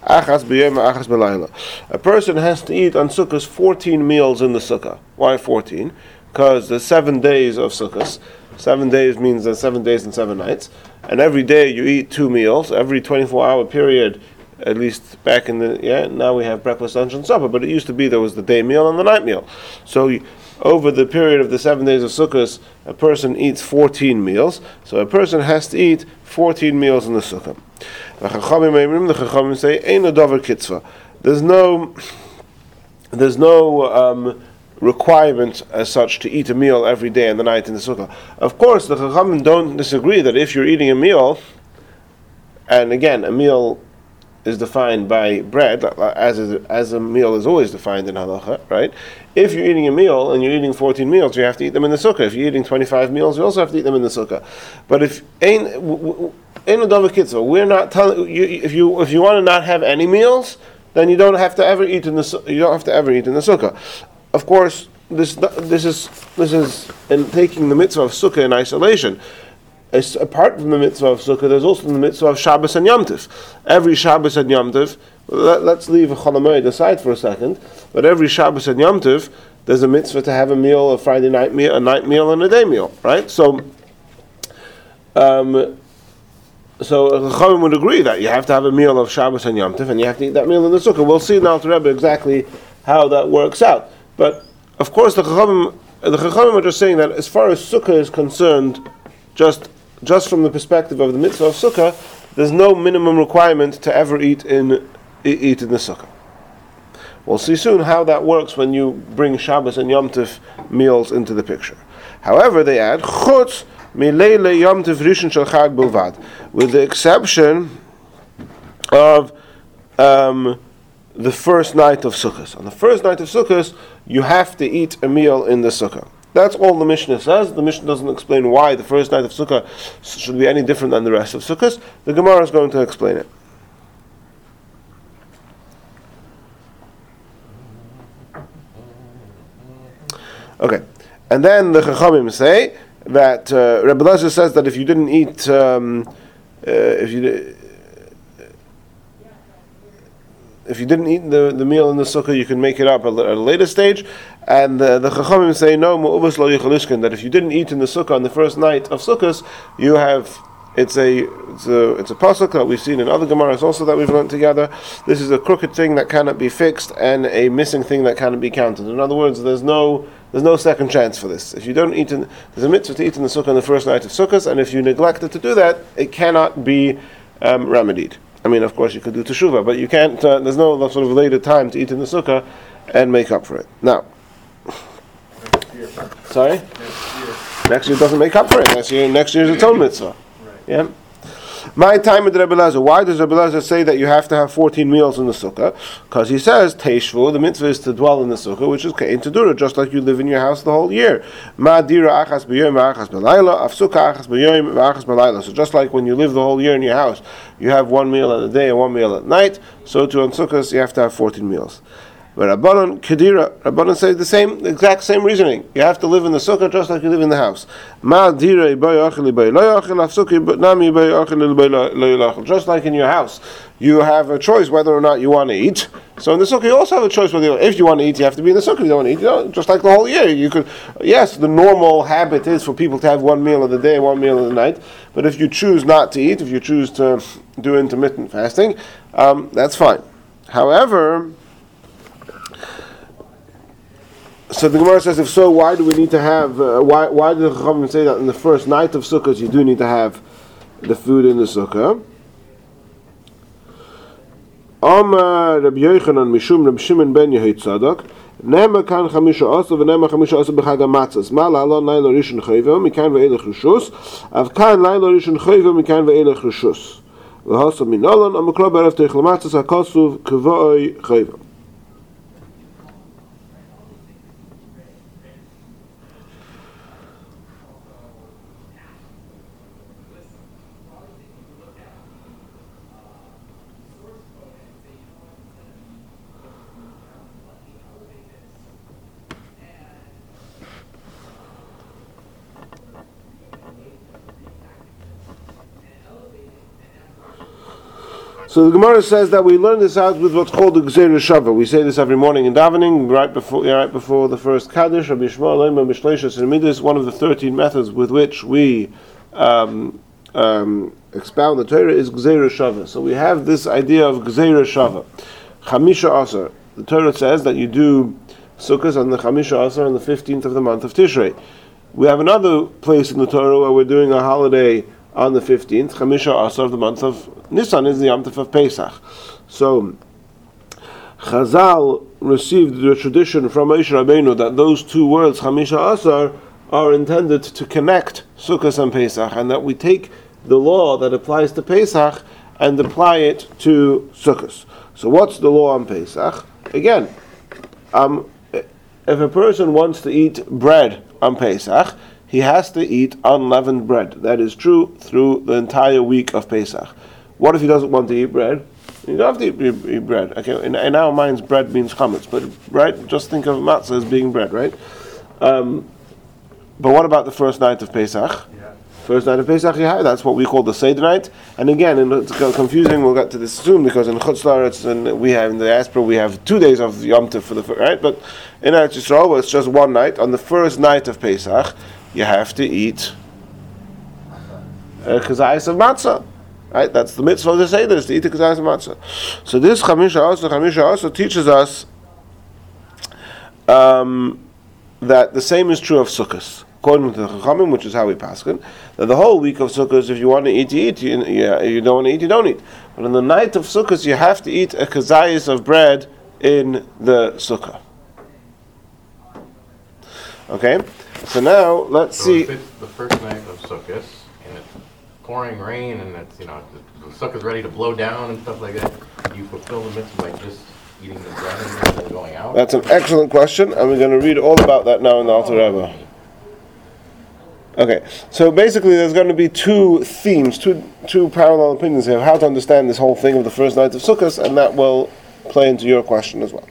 Achas B'Yom Achas B'Layla. A person has to eat on Sukkahs 14 meals in the Sukkah. Why 14? Because the seven days of Sukkahs. Seven days means seven days and seven nights. And every day you eat two meals. Every 24 hour period, at least back in the, yeah, now we have breakfast, lunch, and supper. But it used to be there was the day meal and the night meal. So over the period of the seven days of Sukkot, a person eats 14 meals. So a person has to eat 14 meals in the Sukkah. The Chachamim say, "Ein davar kitzvah." There's no, there's no um, requirement as such to eat a meal every day and the night in the Sukkah. Of course, the Chachamim don't disagree that if you're eating a meal, and again, a meal is defined by bread, uh, as is, as a meal is always defined in halacha, right? If you're eating a meal and you're eating 14 meals, you have to eat them in the sukkah. If you're eating 25 meals, you also have to eat them in the sukkah. But if ain't in a kitzvah, we're not telling you if you if you want to not have any meals, then you don't have to ever eat in the you don't have to ever eat in the sukkah. Of course, this this is this is in taking the mitzvah of sukkah in isolation. It's apart from the mitzvah of sukkah, there's also the mitzvah of Shabbos and Yom Tiv. Every Shabbos and Yom Tiv, let, us leave Cholamoid aside for a second, but every Shabbos and Yom Tiv, there's a mitzvah to have a meal, a Friday night meal, a night meal, and a day meal, right? So, um, so Chachamim would agree that you have to have a meal of Shabbos and Yom Tiv, and you have to eat that meal in the sukkah. We'll see now, Rebbe, exactly how that works out. But of course, the Chachamim, the Chachamim are just saying that as far as sukkah is concerned, just just from the perspective of the mitzvah of sukkah, there's no minimum requirement to ever eat in eat in the sukkah. We'll see soon how that works when you bring Shabbos and Yom Tiv meals into the picture. However, they add chutz milele Yom Tiv rishon shel chag bilvad, with the exception of um, the first night of Sukkot. On the first night of Sukkot, you have to eat a meal in the sukkah. That's all the Mishnah says. The Mishnah doesn't explain why the first night of Sukkah should be any different than the rest of Sukkot. The Gemara is going to explain it. Okay, and then the Chachamim say that uh, Rebbe Lezer says that if you didn't eat, um, uh, if you if you didn't eat the, the meal in the sukkah, you can make it up at a, later stage. And uh, the Chachamim say, no, mu'uvas lo that if you didn't eat in the sukkah on the first night of sukkahs, you have it's a it's a it's a pasuk that we've seen in other gemaras also that we've learned together. This is a crooked thing that cannot be fixed and a missing thing that cannot be counted. In other words, there's no there's no second chance for this. If you don't eat in there's a mitzvah to eat in the sukkah on the first night of sukkahs, and if you neglected to do that, it cannot be um, remedied. I mean, of course, you could do teshuvah, but you can't. Uh, there's no sort of later time to eat in the sukkah and make up for it. Now, sorry, next year. next year doesn't make up for it. Next year, next year is its own mitzvah. Right. Yeah. My time with Rebbe Lezer. Why does Rebbe Lezer say that you have to have 14 meals in the sukkah? Because he says, Teishvu, the mitzvah is to dwell in the sukkah, which is Kein Tedura, just like you live in your house the whole year. So just like when you live the whole year in your house, you have one meal at the day and one meal at night, so to on sukkahs you have to have 14 meals. But Rabbanon Kedira, Rabbanon say the same, the exact same reasoning. You have to live in the sukkah just like you live in the house. Just like in your house, you have a choice whether or not you want to eat. So in the sukkah, you also have a choice whether you, if you want to eat, you have to be in the sukkah. If you don't want to eat, you know, just like the whole year. You could, yes, the normal habit is for people to have one meal of the day, one meal of the night. But if you choose not to eat, if you choose to do intermittent fasting, um, that's fine. However, So the Gemara says, if so, why do we need to have? Uh, why why did the Chachamim say that in the first night of Sukkot you do need to have the food in the Sukkah? Amar Rabbi Yochanan Mishum Rabbi Shimon ben Nema kan chamisha osa chamisha osa b'chag amatzas rishon mikan rishus av kan rishon mikan rishus min amakro teich lamatzas ha'kosuv So the Gemara says that we learn this out with what's called the Gzeir Shava. We say this every morning in davening, right before, right before the first Kaddish, Rabbi Shmuel, Lema, Mishleshus, and Midis, one of the 13 methods with which we um, um, expound the Torah is Gzeir Shava. So we have this idea of Gzeir Shava. Chamisha Asar. The Torah says that you do Sukkot on the Chamisha Asar on the 15th of the month of Tishrei. We have another place in the Torah where we're doing a holiday on the 15th, Chamisha Asar of the month of Nisan is the Yom of Pesach. So, Chazal received the tradition from Moshe Rabbeinu that those two words, Chamisha Asar, are intended to connect Sukkot and Pesach, and that we take the law that applies to Pesach and apply it to Sukkot. So what's the law on Pesach? Again, um, if a person wants to eat bread on Pesach, he has to eat unleavened bread. That is true through the entire week of Pesach. What if he doesn't want to eat bread? You don't have to eat, eat bread. Okay, in, in, our minds, bread means chametz, but right, just think of matzah as being bread, right? Um, but what about the first night of Pesach? First night of Pesach, yeah, that's what we call the Seder night. And again, and it's confusing. We'll get to this soon because in Chutz La'aretz and we have in the diaspora we have two days of Yom Tov for the right. But in Eretz Yisrael, it's just one night. On the first night of Pesach, you have to eat a kazayas of matzah. Right, that's the mitzvah of the Seder to eat a kazayas of matzah. So this Chamisha also Chamisha also teaches us um, that the same is true of Sukkot according to the Chachamim, which is how we pass that the whole week of Sukkot, if you want to eat, you eat. You, you, you don't want to eat, you don't eat. But on the night of Sukkot, you have to eat a kazayas of bread in the Sukkah. Okay? So now, let's
So
see.
if it's the first night of Sukkot and it's pouring rain and it's, you know, the, the Sukkot's ready to blow down and stuff like that, do you fulfill the mitzvah by just eating the bread and then going out?
That's an excellent question, and we're going to read all about that now in the Alter Rebbe. Okay, so basically, there's going to be two themes, two two parallel opinions here of how to understand this whole thing of the first night of Sukkot, and that will play into your question as well.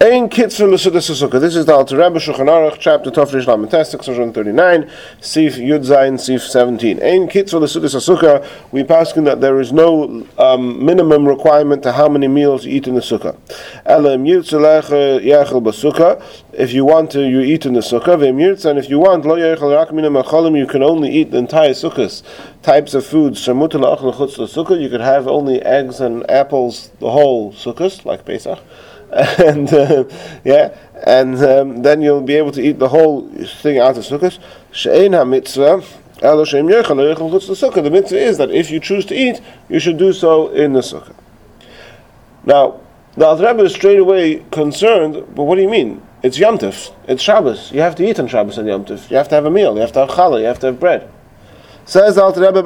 Ein Kitzur L'Sudas HaSukkah. This is the Alter Rebbe Shulchan Aruch, chapter Tofresh Lamed Tes, 639, Sif Yud Zayin, Sif 17. Ein Kitzur L'Sudas HaSukkah, we paskin that there is no um, minimum requirement to how many meals you eat in the Sukkah. Elam Yirtzu Lecha Yechel B'Sukkah, if you want to, you eat in the Sukkah. V'im Yirtzu, and if you want, Lo Yechel Rak Mina Macholim, you can only eat the entire Sukkahs, types of foods. Shemuta La'achel Chutz L'Sukkah, you could have only eggs and apples, the whole Sukkahs, like Pesach and uh, yeah, and um, then you'll be able to eat the whole thing out of sukkahs. She'ein ha-mitzvah, sukkah. The mitzvah is that if you choose to eat, you should do so in the sukkah. Now, the Alter Rebbe is straight away concerned, but what do you mean? It's Yom Tov, it's Shabbos. You have to eat on Shabbos and Yom Tov. You have to have a meal, you have to have challah, you have to have bread. Says Alter Rebbe.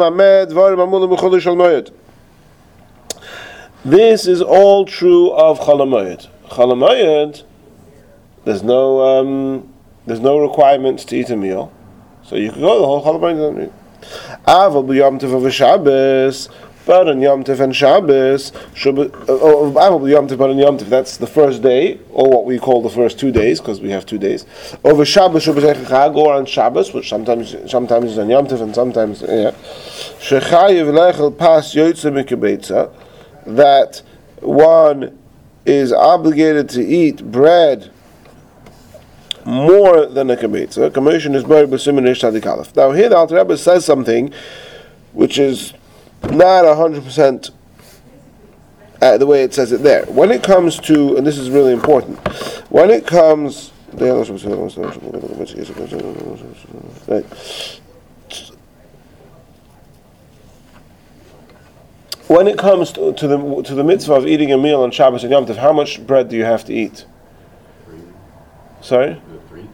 This is all true of Chalamoyed. Chalamoyed, there's no um, there's no requirement to eat a meal, so you can go the whole Chalamoyed. Aval b'Yom Tov of Shabbos, but on Yom Tov and Shabbos, oh, Aval b'Yom Tov, but on Yom Tov, that's the first day, or what we call the first two days, because we have two days. Over Shabbos, or on Shabbos, which sometimes sometimes is on Yom Tov and sometimes yeah. Shechayev lechel pas yoytze mikabetza that one is obligated to eat bread more than a kabetza. Commotion is buried tadikalef. Now here the Alter Rebbe says something which is not hundred percent uh, the way it says it there. When it comes to, and this is really important, when it comes. Right. When it comes to, to, the to the mitzvah of eating a meal on Shabbos and Yom Tov, how much bread do you have to eat? Sorry,
Three?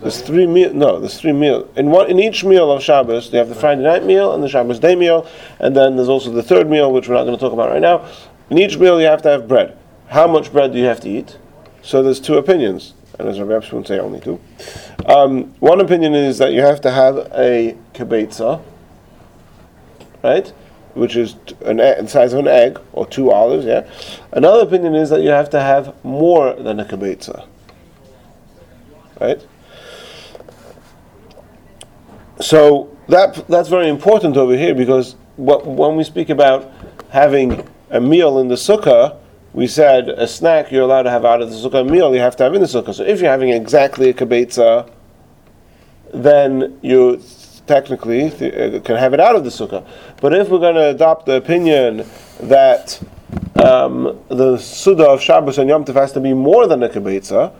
there's three meal. No, there's three meal. In one in each meal of Shabbos, you have the Friday night meal and the Shabbos day meal, and then there's also the third meal, which we're not going to talk about right now. In each meal, you have to have bread. How much bread do you have to eat? So there's two opinions, and as Rabbi Epstein would say, only two. Um, one opinion is that you have to have a kibetza, right? Which is an egg, the size of an egg, or two olives, yeah. Another opinion is that you have to have more than a kibetza. Right? So that that's very important over here because what, when we speak about having a meal in the sukkah, we said a snack you're allowed to have out of the sukkah, a meal you have to have in the sukkah. So if you're having exactly a kibetza, then you technically th- can have it out of the sukkah. But if we're going to adopt the opinion that um, the suda of Shabbos and Yom Tov has to be more than a kibetza,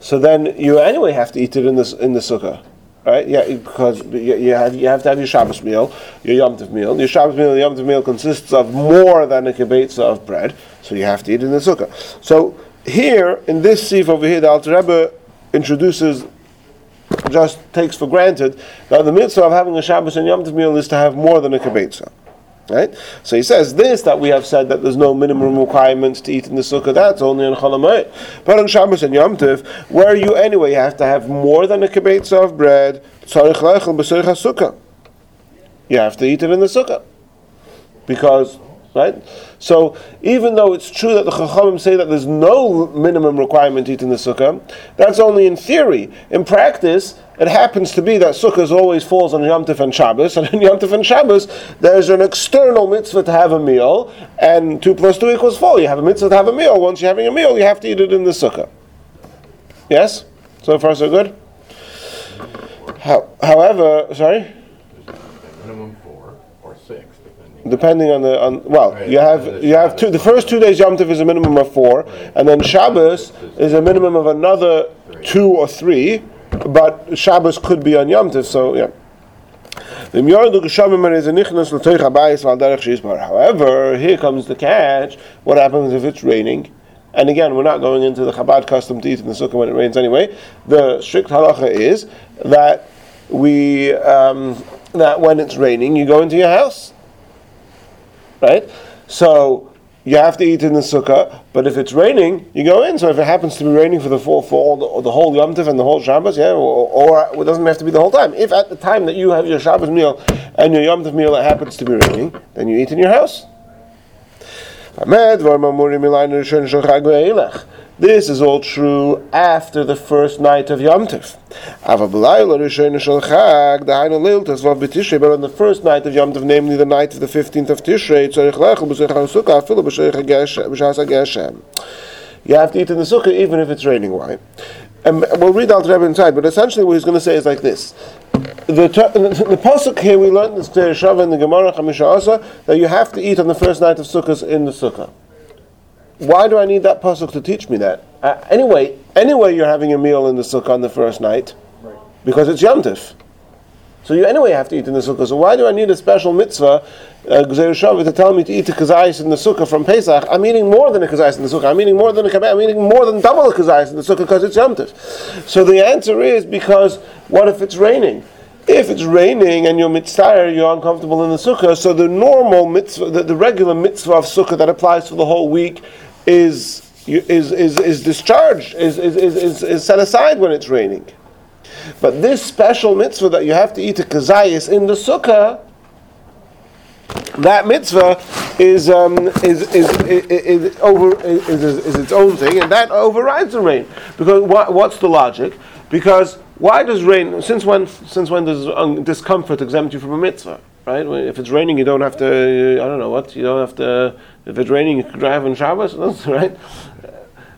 so then you anyway have to eat it in the in the sukkah. right? Yeah, because you, you, have, you have to have your Shabbos meal, your Yom Tov meal. Your Shabbos meal, your Yom Tov meal consists of more than a kibetza of bread, so you have to eat it in the sukkah. So here, in this sif over here, the Alter Rebbe introduces, just takes for granted that the mitzvah of having a Shabbos and Yom Tov meal is to have more than a kibetza. Right? So he says this that we have said that there's no minimum requirements to eat in the sukkah. That's only on Cholamayit. But on Shabbos and Yom Tov, where you anyway have to have more than a kibetza of bread, sukkah. You have to eat it in the sukkah because right? So even though it's true that the Chachamim say that there's no minimum requirement to eat in the sukkah, that's only in theory. In practice, it happens to be that sukkah always falls on Yom Tov and Shabbos, and on Yom Tov and Shabbos, there's an external mitzvah to have a meal, and two plus two equals four. You have a mitzvah to have a meal. Once you're having a meal, you have to eat it in the sukkah. Yes? So far, so good? How, however, sorry?
Minimum depending.
on the on well
Right.
you have you have two the first two days Yom Tov is a minimum of four and then Shabbos is a minimum of another two or three but Shabbos could be on Yom Tov so yeah However, here comes the catch. What happens if it's raining? And again, we're not going into the Chabad custom to eat in the sukkah when it rains anyway. The strict halacha is that we um, that when it's raining, you go into your house right? So you have to eat in the sukkah, but if it's raining, you go in. So if it happens to be raining for the full, for the, the whole Yom Tov and the whole Shabbos, yeah, or, or it doesn't have to be the whole time. If at the time that you have your Shabbos meal and your Yom Tov meal it happens to be raining, then you eat in your house. This is all true after the first night of Yom Tov. But on the first night of Yom Tov, namely the night of the 15th of Tishrei, you have to eat in the sukkah even if it's raining. Why? And we'll read Al Rebbe inside, but essentially what he's going to say is like this. The, ter- the, the pasuk here we learned this Shava in the Gemara Chamisha Asa that you have to eat on the first night of Sukkot in the sukkah. Why do I need that pasuk to teach me that? Uh, anyway, anyway, you're having a meal in the sukkah on the first night because it's Yom Tov. So you anyway have to eat in the sukkah. So why do I need a special mitzvah, uh, Gzeir Shavit, to tell me to eat a kazayis in the sukkah from Pesach? I'm eating more than a kazayis in the sukkah. I'm eating more than a kabeh. I'm eating more than double a kazayis in the sukkah because it's Yom Tov. So the answer is because what if it's raining? If it's raining and you're mitzvah, you're uncomfortable in the sukkah. So the normal mitzvah, the, the regular mitzvah of sukkah that applies for the whole week, is is is, is discharged, is, is, is, is, set aside when it's raining. But this special mitzvah that you have to eat a kazayis in the sukkah, that mitzvah is um, is, is, is, over is, is, its own thing, and that overrides the rain. Because what, what's the logic? Because why does rain? Since when? Since when does um, discomfort exempt you from a mitzvah? Right? If it's raining, you don't have to. I don't know what. You don't have to. If it's raining, you can drive on Shabbos, right?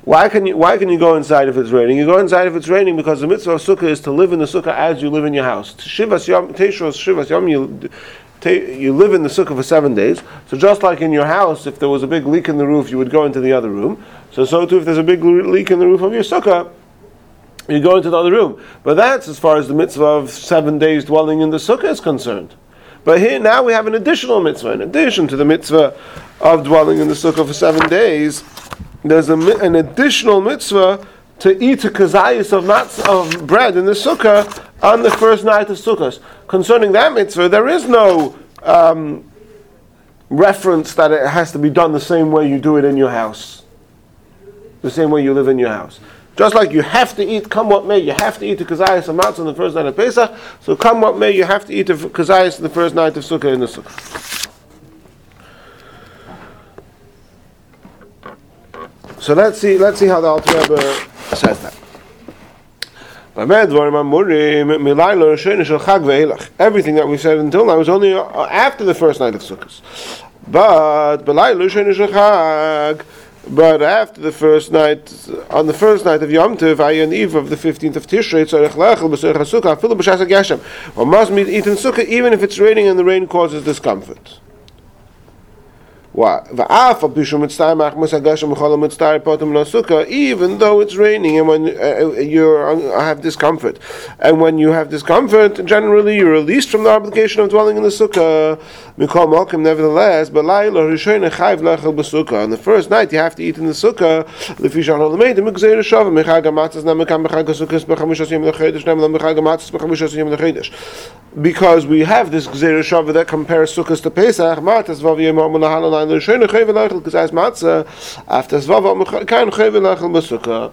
Why can you Why can you go inside if it's raining? You go inside if it's raining because the mitzvah of sukkah is to live in the sukkah as you live in your house. Shivas yom, teishos shivas yom. You, you live in the sukkah for seven days. So just like in your house, if there was a big leak in the roof, you would go into the other room. So so too, if there's a big leak in the roof of your sukkah, you go into the other room. But that's as far as the mitzvah of seven days dwelling in the sukkah is concerned. But here now we have an additional mitzvah. In addition to the mitzvah of dwelling in the sukkah for seven days, there's a, an additional mitzvah to eat a kazayis of nuts of bread in the sukkah on the first night of sukkahs. Concerning that mitzvah, there is no um, reference that it has to be done the same way you do it in your house, the same way you live in your house. Just like you have to eat, come what may, you have to eat the kazayis of matzah on the first night of Pesach. So come what may, you have to eat the kazayis on the first night of sukkah in the sukkah. So let's see. Let's see how the Alter Rebbe says that. Everything that we said until now was only uh, after the first night of Sukkot. But but after the first night, on the first night of Yom Tov, Ayin Eve of the 15th of Tishrei, Tzarech Lechel, B'Serech HaSukkah, Afilu B'Shas HaGeshem. One must eat in Sukkah even if it's raining and the rain causes discomfort. Why? V'af al pishum mitzvah machmas hagashem v'chol mitzvah potem lo sukkah, even though it's raining and when uh, you're uh, have discomfort, and when you have discomfort, generally you're released from the obligation of dwelling in the sukkah. Mikol malkim, nevertheless. On the first night you have to eat in the sukkah. Because we have this gzeir shava that compares sukkahs to Pesach, yemam lahalan l'rishon chayv lechel k'zayis matzah after zvav kain.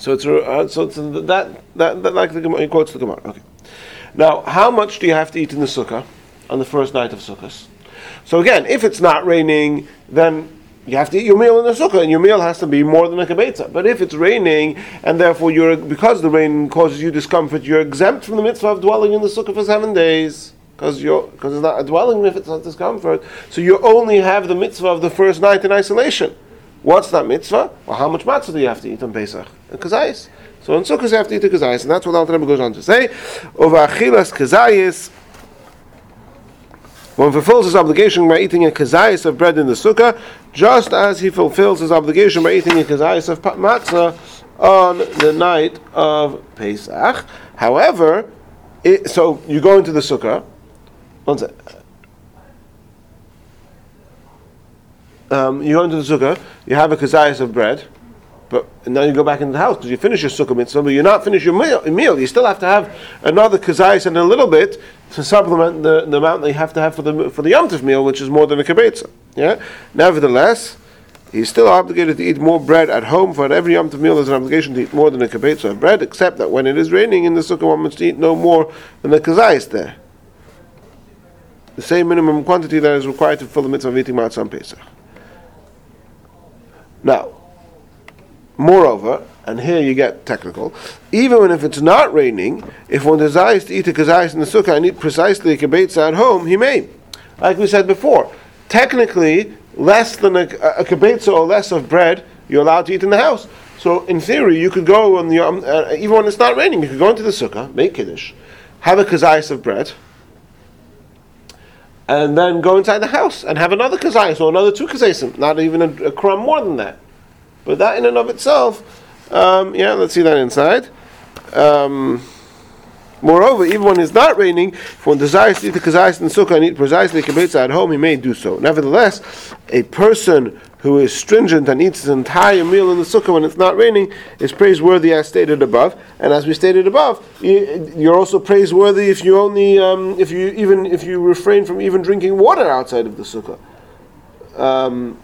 So it's uh, so it's that that, that like the Gemara, quotes the Gemara. Okay. Now, how much do you have to eat in the sukkah on the first night of Sukkot? So again, if it's not raining, then you have to eat your meal in the sukkah, and your meal has to be more than a kibetza. But if it's raining, and therefore you're because the rain causes you discomfort, you're exempt from the mitzvah of dwelling in the sukkah for seven days. Because you're because it's not a dwelling if it's not discomfort. So you only have the mitzvah of the first night in isolation. What's that mitzvah? Well, how much matzah do you have to eat on Pesach? A kazayis. So in Sukkot you have to eat a kazayis, and that's what Alter Rebbe goes on to say. Over achilas kazayis, one fulfills his obligation by eating a kazayis of bread in the sukkah, just as he fulfills his obligation by eating a kazayis of matzah on the night of Pesach. However, it, so you go into the sukkah. One sec. Um, you go into the sukkah, you have a kazayas of bread, but now you go back into the house because you finish your sukkah mitzvah, but you're not finished your meal, meal. You still have to have another kazayas and a little bit to supplement the, the amount that you have to have for the for the Yom Tov meal, which is more than a kibbutz. Yeah. Nevertheless, he's still obligated to eat more bread at home. For every Yom Tov meal, there's an obligation to eat more than a kibbutz of bread, except that when it is raining in the sukkah, one must eat no more than the kazayas there. The same minimum quantity that is required to fill the mitzvah of eating matzah on Pesach. Now, moreover, and here you get technical, even when if it's not raining, if one desires to eat a kazayis in the sukkah and eat precisely a kibetza at home, he may. Like we said before, technically, less than a, a or less of bread, you're allowed to eat in the house. So in theory, you could go on the um, uh, even when it's not raining, you could go into the sukkah, make kiddush, have a kazayis of bread, and then go inside the house and have another kazayis or another two kazayisim, not even a, a, crumb more than that. But that in and of itself, um, yeah, let's see that inside. Um, moreover, even when it's not raining, if one desires to eat the kazayis in the sukkah and eat precisely kibetza at home, he may do so. Nevertheless, a person who is stringent and eats his entire meal in the sukkah when it's not raining is praiseworthy as stated above. And as we stated above, you're also praiseworthy if you only, um, if you even if you refrain from even drinking water outside of the sukkah. Um,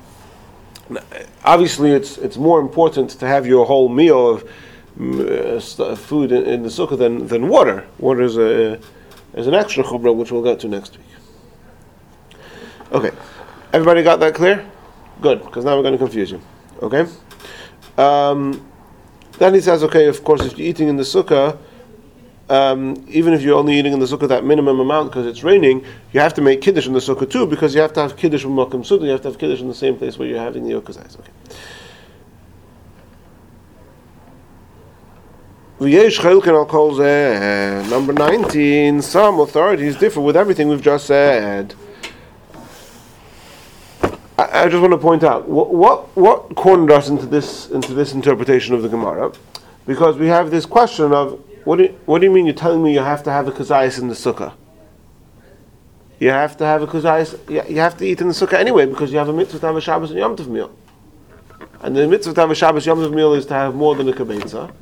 obviously, it's it's more important to have your whole meal of uh, food in, in, the sukkah than, than water. Water is a is an extra chumra which we'll get to next week. Okay, everybody got that clear? Good, because now we're going to confuse you. Okay? Um, then he says, okay, of course, if you're eating in the sukkah, um, even if you're only eating in the sukkah that minimum amount because it's raining, you have to make kiddush in the sukkah too because you have to have kiddush with makom sukkah. You have to have kiddush in the same place where you're having the okazais. Okay. Number 19. Some authorities differ with everything we've just said. I, I just want to point out what, what what cornered us into this into this interpretation of the Gemara, because we have this question of what do what do you mean? You're telling me you have to have a kazayis in the sukkah? You have to have a kazayis. You have to eat in the sukkah anyway because you have a mitzvah to have a Shabbos and Yom Tov meal, and the mitzvah to have a Shabbos Yom Tov meal is to have more than a kabetza.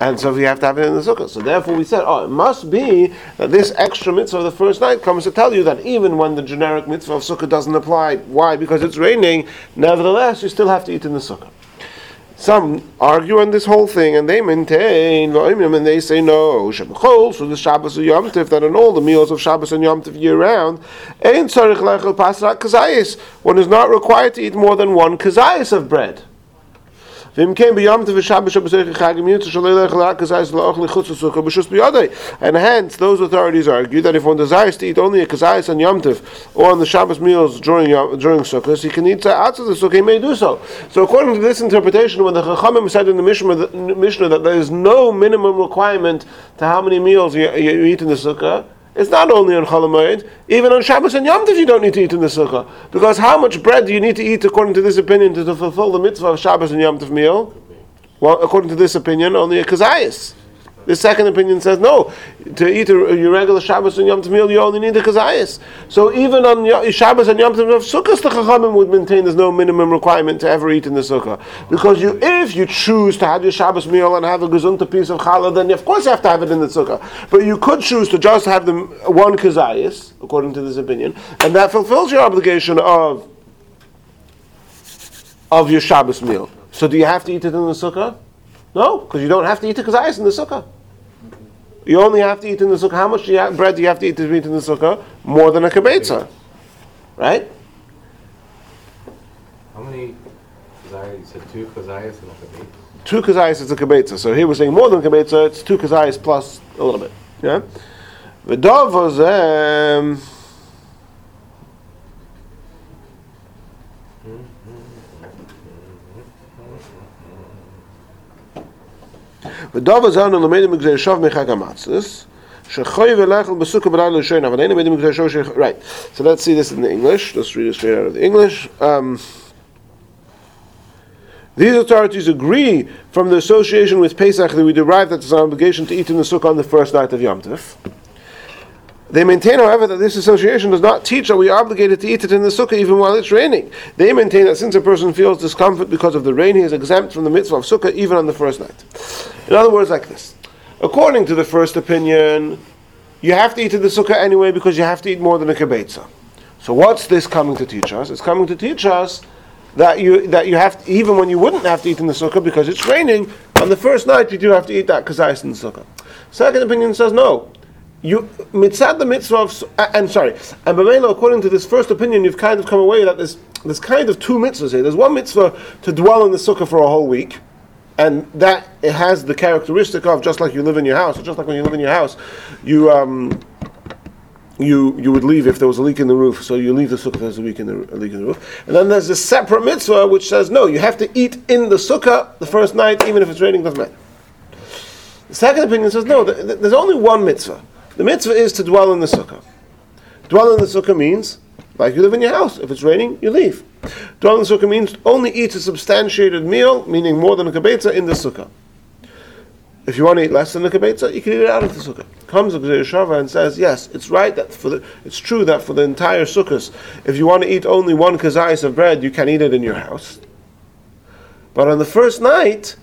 And so we have to have it in the sukkah. So therefore we said, oh, it must be that this extra mitzvah of the first night comes to tell you that even when the generic mitzvah of sukkah doesn't apply, why? Because it's raining, nevertheless you still have to eat in the sukkah. Some argue on this whole thing and they maintain, and they say no, so the Shabbos and Yom Tif, that in all the meals of Shabbos and Yom Tif year round, one is not required to eat more than one kazayas of bread. And hence, those authorities argue that if one desires to eat only a kazayas and Yom Tov or on the Shabbos meals during during Sukkot, he can eat outside the Sukkah, he may do so. So according to this interpretation, when the Chachamim said in the Mishnah, the Mishnah that there is no minimum requirement to how many meals you, you eat in the Sukkah, It's not only on Cholamoid, even on Shabbos and Yom Tov you don't need to eat in the sukkah. Because how much bread do you need to eat according to this opinion to fulfill the mitzvah of Shabbos and Yom Tov meal? Well, according to this opinion, only a kazayas. The second opinion says no. To eat a, your regular Shabbos and Yom Tov meal, you only need a kazayas. So even on Shabbos and Yom Tov of Sukkot, the Chachamim would maintain there's no minimum requirement to ever eat in the sukkah. Because you, if you choose to have your Shabbos meal and have a gezunta piece of challah, then of course you have to have it in the sukkah. But you could choose to just have them one kazayas, according to this opinion, and that fulfills your obligation of of your Shabbos meal. So do you have to eat it in the sukkah? No, because you don't have to eat the kazayas in the sukkah. You only have to eat in the sukkah. How much do you have, bread do you have to eat to eat in the sukkah? More than a kibetza, right?
How many kazayas? You said two kazayas and a kabit?
Two kazayas is a kibetza. So here we're saying more than kibetza. It's two kazayas plus a little bit. Yeah. The dove was um, ודוב הזן לומד מגזר שוב מחג המצלס, שחוי ולאכל בסוכה בלילה לשון, אבל אין לומד מגזר שוב ש... Right, so let's see this in the English, let's read it straight out of the English. Um, these authorities agree from the association with Pesach that we derive that there's an obligation to eat in the sukkah on the first night of Yom Tov. They maintain, however, that this association does not teach that we are obligated to eat it in the sukkah even while it's raining. They maintain that since a person feels discomfort because of the rain, he is exempt from the mitzvah of sukkah even on the first night. In other words, like this. According to the first opinion, you have to eat in the sukkah anyway because you have to eat more than a kibetza. So what's this coming to teach us? It's coming to teach us that you that you have to, even when you wouldn't have to eat in the sukkah because it's raining on the first night you do have to eat that kazayis in the sukkah. Second opinion says no. You mitzad the mitzvah of and sorry and b'meila according to this first opinion you've kind of come away that there's there's kind of two mitzvahs here. There's one mitzvah to dwell in the sukkah for a whole week. And that it has the characteristic of just like you live in your house, or just like when you live in your house, you um, you you would leave if there was a leak in the roof. So you leave the sukkah if there's a leak in the leak in the roof. And then there's a separate mitzvah which says no, you have to eat in the sukkah the first night, even if it's raining. Doesn't matter. The second opinion says no. th- th- There's only one mitzvah. The mitzvah is to dwell in the sukkah. Dwell in the sukkah means like you live in your house. If it's raining, you leave. Dwell in the sukkah means only eat a substantiated meal, meaning more than a kibetza, in the sukkah. If you want to eat less than a kibetza, you can eat it out of the sukkah. Comes the Shava and says, yes, it's right that for the, it's true that for the entire sukkahs, if you want to eat only one kazayis of bread, you can eat it in your house. But on the first night,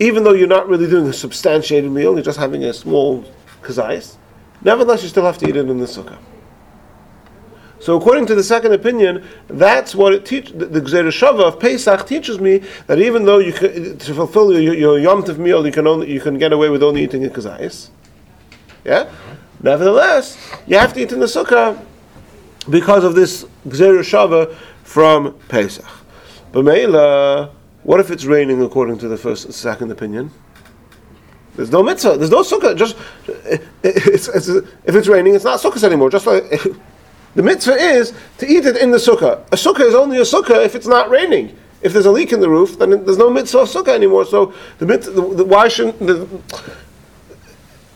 even though you're not really doing a substantiated meal, you're just having a small kazayis, nevertheless you still have to eat it in the sukkah. So according to the second opinion, that's what it teaches. The, Shava of Pesach teaches me that even though you can, to fulfill your, your Yom Tov meal, you can only you can get away with only eating a kazayis. Yeah. Nevertheless, you have to eat in the sukkah because of this Shava from Pesach. But Meila, what if it's raining according to the first second opinion? There's no mitzvah. There's no sukkah. Just eh, eh, it's, it's, if it's raining, it's not sukkahs anymore. Just like eh, the mitzvah is to eat it in the sukkah. A sukkah is only a sukkah if it's not raining. If there's a leak in the roof, then there's no mitzvah sukkah anymore. So the mitzvah, the, the, why shouldn't the,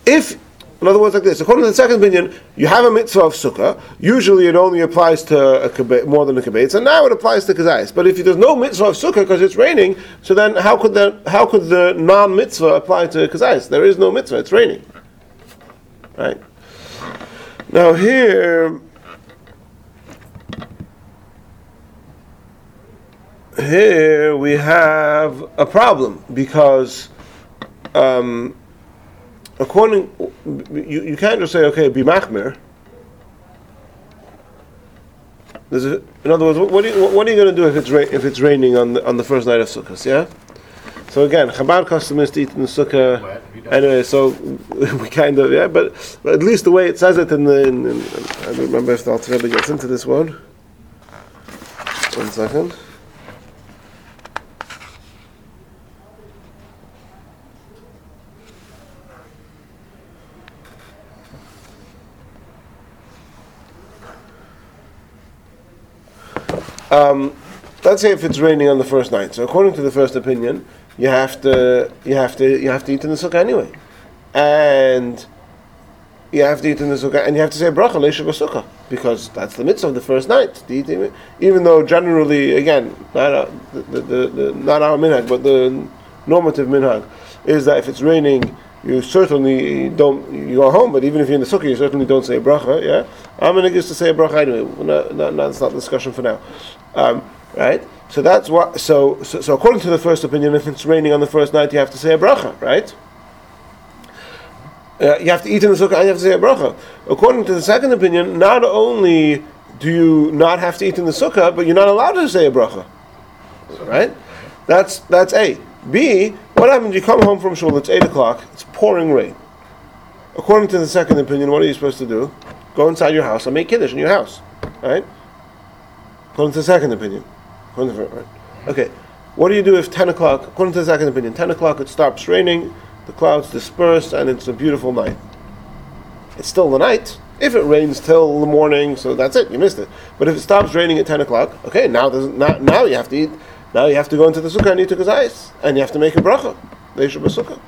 if in other words, like this, according to the second opinion, you have a mitzvah of sukkah. Usually, it only applies to a kibetza, more than a kibetza, and now it applies to kazayis. But if there's no mitzvah of sukkah because it's raining, so then how could the how could the non mitzvah apply to kazayis? There is no mitzvah; it's raining. Right. Now here, here we have a problem because. Um, according, you, you can't just say, okay, be machmir. A, in other words, what are you, what are you going to do if it's ra- if it's raining on the on the first night of Sukkot? Yeah. So again, Chabad custom is to eat in the sukkah. Anyway, so we kind of yeah, but, but at least the way it says it in the in, in, I don't remember if the Alter Rebbe gets into this one. One second. Um, let's say if it's raining on the first night. So according to the first opinion, you have to you have to you have to eat in the sukkah anyway, and you have to eat in the sukkah, and you have to say bracha leisha b'sukkah because that's the mitzvah of the first night. Even though generally, again, not our, the, the, the, not our minhag, but the normative minhag is that if it's raining, you certainly don't you go home. But even if you're in the sukkah, you certainly don't say bracha. Yeah, I'm gonna to say bracha anyway. No, no, no, that's not the discussion for now. Um, right. So that's what. So, so so according to the first opinion, if it's raining on the first night, you have to say a bracha, right? Uh, you have to eat in the sukkah and you have to say a bracha. According to the second opinion, not only do you not have to eat in the sukkah, but you're not allowed to say a bracha. Right? That's that's A. B. What happens? You come home from shul. It's eight o'clock. It's pouring rain. According to the second opinion, what are you supposed to do? Go inside your house and make kiddush in your house, right? According to the second opinion. According to, right? Okay. What do you do if ten o'clock? According to the second opinion, ten o'clock it stops raining the clouds disperse, and it's a beautiful night. It's still the night. If it rains till the morning, so that's it, you missed it. But if it stops raining at 10 o'clock, okay, now, now, now you have to eat, now you have to go into the sukkah and eat a ice, and you have to make a bracha. Leisha sukkah.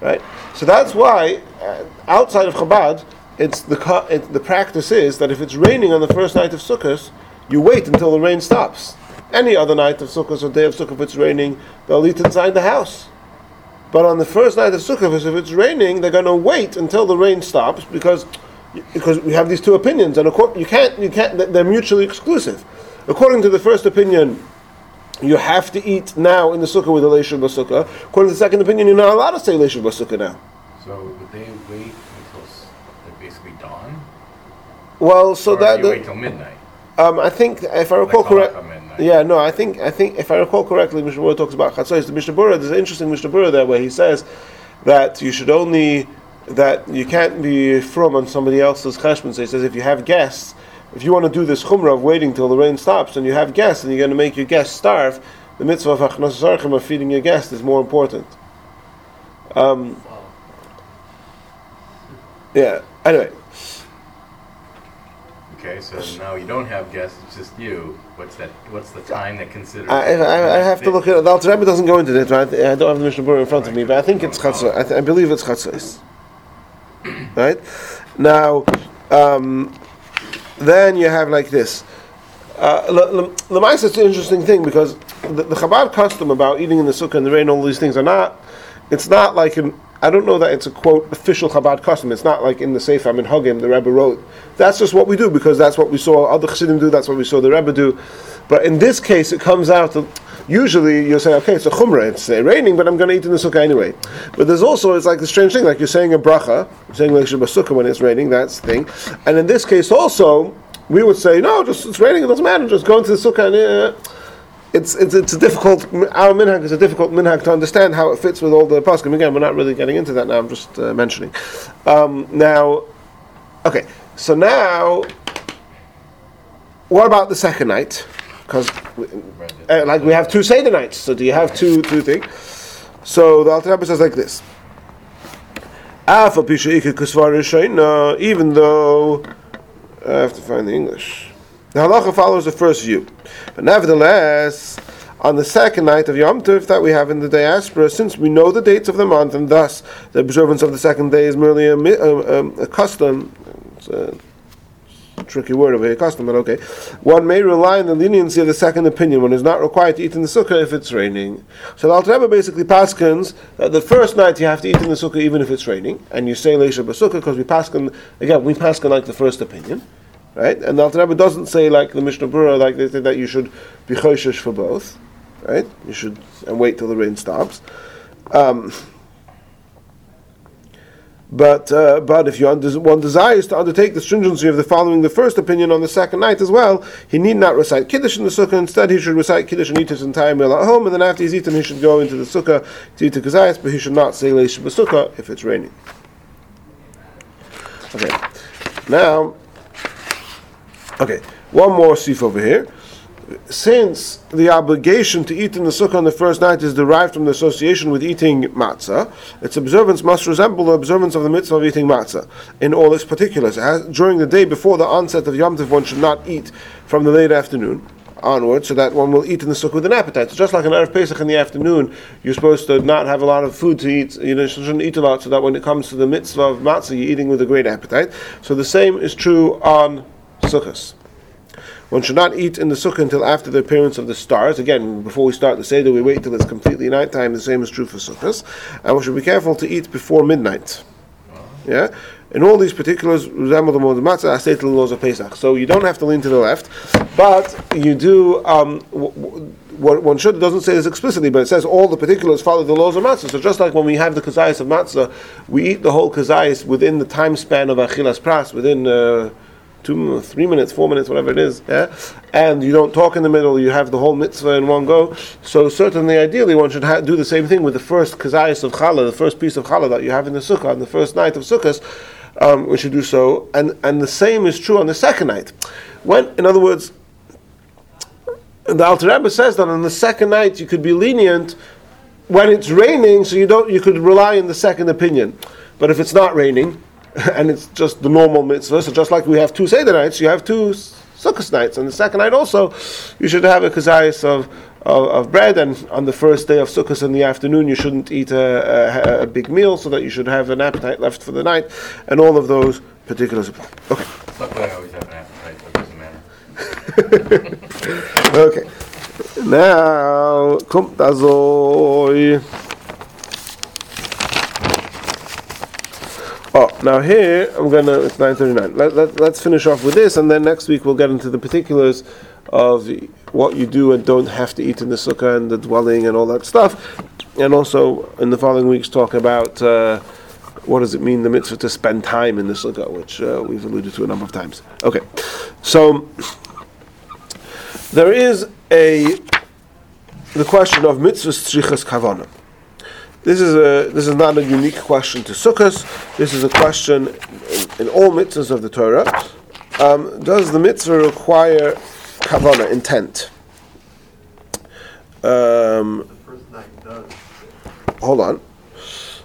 Right? So that's why, uh, outside of Chabad, it's the, it, the practice is that if it's raining on the first night of Sukkot, you wait until the rain stops. Any other night of Sukkot or day of Sukkot, if it's raining, they'll eat inside the house. But on the first night of Sukkot, if it's raining, they're going to wait until the rain stops because because we have these two opinions, and you can't you can't they're mutually exclusive. According to the first opinion, you have to eat now in the sukkah with a leishav basukah. According to the second opinion, you're not allowed to say leishav basukah now.
So would they wait until it basically dawn?
Well, so
or
that
you wait till midnight.
Um, I think if I recall
Like
correctly. Yeah, no, I think I think if I recall correctly, Mishnah Berurah talks about chatzos. The Mishnah Berurah, there's an interesting Mishnah Berurah there where he says that you should only that you can't be from on somebody else's cheshbon. So he says if you have guests, if you want to do this chumrah of waiting till the rain stops, and you have guests, and you're going to make your guests starve, the mitzvah of achnas of feeding your guests is more important. Um, yeah. Anyway.
Okay, so now you don't have guests; it's just you. What's that? What's the time that considers?
I, I, I have to look at the Alter Rebbe doesn't go into it. Right? I don't have the Mishnah Berurah in front of me, but I think it's chatzos. I, th- I believe it's chatzos. Right now, um, then you have like this. Uh, the mice is an interesting thing because the, the Chabad custom about eating in the sukkah and the rain, all these things are not. It's not like an I don't know that it's a quote official Chabad custom. It's not like in the Sefer Minhagim the Rebbe wrote. That's just what we do because that's what we saw other Chassidim do. That's what we saw the Rebbe do. But in this case, it comes out. To, usually, you'll say, okay, it's a chumrah. It's uh, raining, but I'm going to eat in the sukkah anyway. But there's also it's like a strange thing, like you're saying a bracha, you're saying like sukkah when it's raining. That's the thing. And in this case, also, we would say, no, just it's raining. It doesn't matter. Just go into the sukkah and. Uh, it's, it's, it's a difficult, our minhag is a difficult minhag to understand how it fits with all the poskim. Again, we're not really getting into that now, I'm just uh, mentioning. Um, now, okay, so now, what about the second night? Because, uh, like, we have two Seder nights, so do you have two, two things? So the Alter Rebbe says like this. Even though, I have to find the English. The halacha follows the first view. But nevertheless, on the second night of Yom Tov that we have in the diaspora, since we know the dates of the month, and thus the observance of the second day is merely a, a, a custom, it's a tricky word over here, custom, but okay. One may rely on the leniency of the second opinion one is not required to eat in the sukkah if it's raining. So the Alter Rebbe basically paskins that the first night you have to eat in the sukkah even if it's raining, and you say leisha b'sukkah because we paskin again we paskin like the first opinion right? And the Alter Rebbe doesn't say like the Mishnah Berurah, like they say that you should be choishish for both, right? You should and wait till the rain stops. Um, but uh, but if you one desires to undertake the stringency of the following the first opinion on the second night as well, he need not recite kiddush in the sukkah. Instead, he should recite kiddush and eat his entire meal at home, and then after he's eaten, he should go into the sukkah to eat the kazayas, but he should not say leish sukkah if it's raining. Okay, now Okay, one more sif over here. Since the obligation to eat in the sukkah on the first night is derived from the association with eating matzah, its observance must resemble the observance of the mitzvah of eating matzah in all its particulars. As, during the day before the onset of Yom Tov, one should not eat from the late afternoon onward, so that one will eat in the sukkah with an appetite. So just like an Erev Pesach in the afternoon, you're supposed to not have a lot of food to eat, you know, shouldn't eat a lot, so that when it comes to the mitzvah of matzah, you're eating with a great appetite. So the same is true on sukkahs. One should not eat in the sukkah until after the appearance of the stars. Again, before we start the Seder, we wait till it's completely nighttime. The same is true for sukkahs. And we should be careful to eat before midnight. Yeah? In all these particulars, resemble the mode matzah, I say to the laws of Pesach. So you don't have to lean to the left, but you do. Um, w- w- what one should it doesn't say this explicitly, but it says all the particulars follow the laws of matzah. So just like when we have the kazayas of matzah, we eat the whole kazayas within the time span of achilas pras, within. Uh, two, three minutes, four minutes, whatever it is, yeah? and you don't talk in the middle, you have the whole mitzvah in one go. So certainly, ideally, one should ha- do the same thing with the first kazayas of challah, the first piece of challah that you have in the sukkah on the first night of sukkahs. Um, we should do so, and and the same is true on the second night. When, in other words, the Alter Rebbe says that on the second night you could be lenient when it's raining, so you don't you could rely on the second opinion. But if it's not raining, and it's just the normal mitzvah, so just like we have two Seder nights, you have two Sukkot nights. And the second night also, you should have a kazayas of, of, of bread, and on the first day of Sukkot in the afternoon, you shouldn't eat a, a, a big meal, so that you should have an appetite left for the night, and all of those particulars apply. Okay.
Luckily, I always have an appetite, so it doesn't matter.
Okay. Now, kommt also. Oh, now here I'm gonna. It's 9:39. Let, let, let's finish off with this, and then next week we'll get into the particulars of what you do and don't have to eat in the sukkah and the dwelling and all that stuff, and also in the following weeks talk about. Uh, what does it mean, the mitzvah to spend time in the sukkah, which uh, we've alluded to a number of times. Okay, so there is a the question of mitzvahs tzrichas kavana. This is a this is not a unique question to sukkahs. This is a question in, in all mitzvahs of the Torah. Um, does the mitzvah require kavana intent? Um, hold on.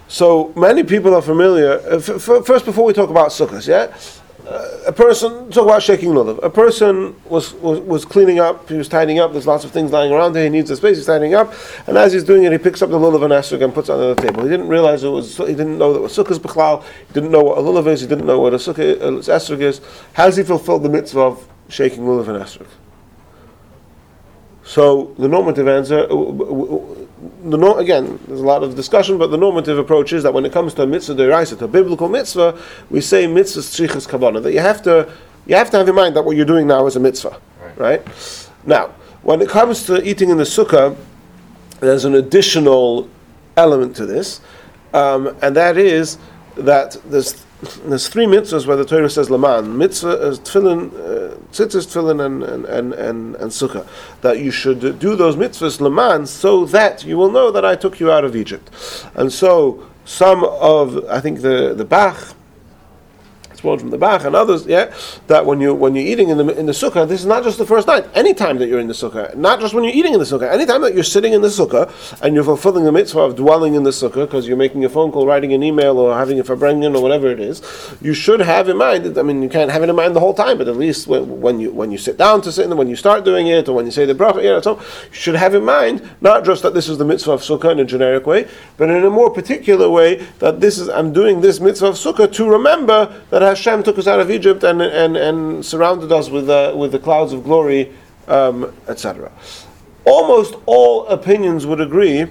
So many people are familiar. Uh, f- f- first, before we talk about sukkahs, yeah, uh, a person talk about shaking lulav. A person was, was was cleaning up. He was tidying up. There's lots of things lying around there. He needs a space. He's tidying up, and as he's doing it, he picks up the lulav and esrog and puts it on the table. He didn't realize it was. He didn't know that was sukkahs b'chlal. He didn't know what a lulav is. He didn't know what a sukkah uh, esrog is. How does he fulfill the mitzvah of shaking lulav and esrog? So the normative answer, the no, again, there's a lot of discussion, but the normative approach is that when it comes to a mitzvah deraisa, to a biblical mitzvah, we say mitzvahs tzrichas kavana. That you have to, you have to have in mind that what you're doing now is a mitzvah, right? Now, when it comes to eating in the sukkah, there's an additional element to this, um, and that is that there's there's three mitzvahs where the Torah says laman. Mitzvah is tefillin, uh, tzitzis tefillin and and, and and and sukkah. That you should do those mitzvahs laman so that you will know that I took you out of Egypt, and so some of I think the the Bach from the Bach and others, yeah, that when you when you're eating in the in the sukkah, this is not just the first night. Anytime that you're in the sukkah, not just when you're eating in the sukkah. Anytime that you're sitting in the sukkah and you're fulfilling the mitzvah of dwelling in the sukkah because you're making a phone call, writing an email, or having a farbrengen or whatever it is, you should have in mind. I mean, you can't have it in mind the whole time, but at least when, when you when you sit down to sit in, when you start doing it, or when you say the bracha, know, so you should have in mind not just that this is the mitzvah of sukkah in a generic way, but in a more particular way that this is I'm doing this mitzvah of sukkah to remember that Hashem took us out of Egypt and, and, and surrounded us with, uh, with the clouds of glory, um, etc. Almost all opinions would agree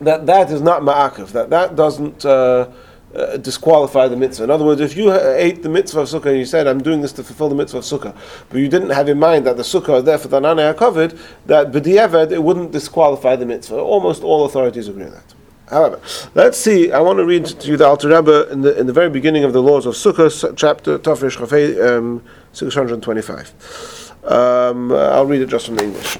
that that is not ma'akif, that that doesn't uh, uh, disqualify the mitzvah. In other words, if you ate the mitzvah of sukkah and you said, I'm doing this to fulfill the mitzvah of sukkah, but you didn't have in mind that the sukkah is there for the nanei covered, that b'di'evad, it wouldn't disqualify the mitzvah. Almost all authorities agree on that. However, let's see. I want to read to you the Alter Rebbe in the in the very beginning of the laws of Sukkot, chapter Tafresh Chafei, um, six hundred twenty-five. Um, I'll read it just from the English.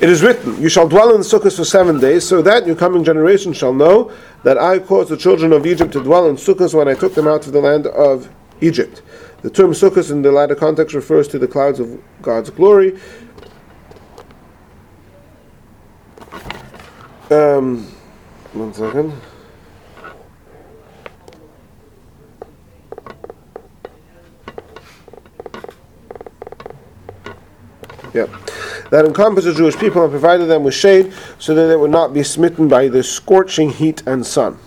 It is written, You shall dwell in Sukkot for seven days, so that your coming generation shall know that I caused the children of Egypt to dwell in Sukkot when I took them out of the land of Egypt. The term Sukkot in the latter context refers to the clouds of God's glory. Um, one second. Yep. That encompassed the Jewish people and provided them with shade so that they would not be smitten by the scorching heat and sun.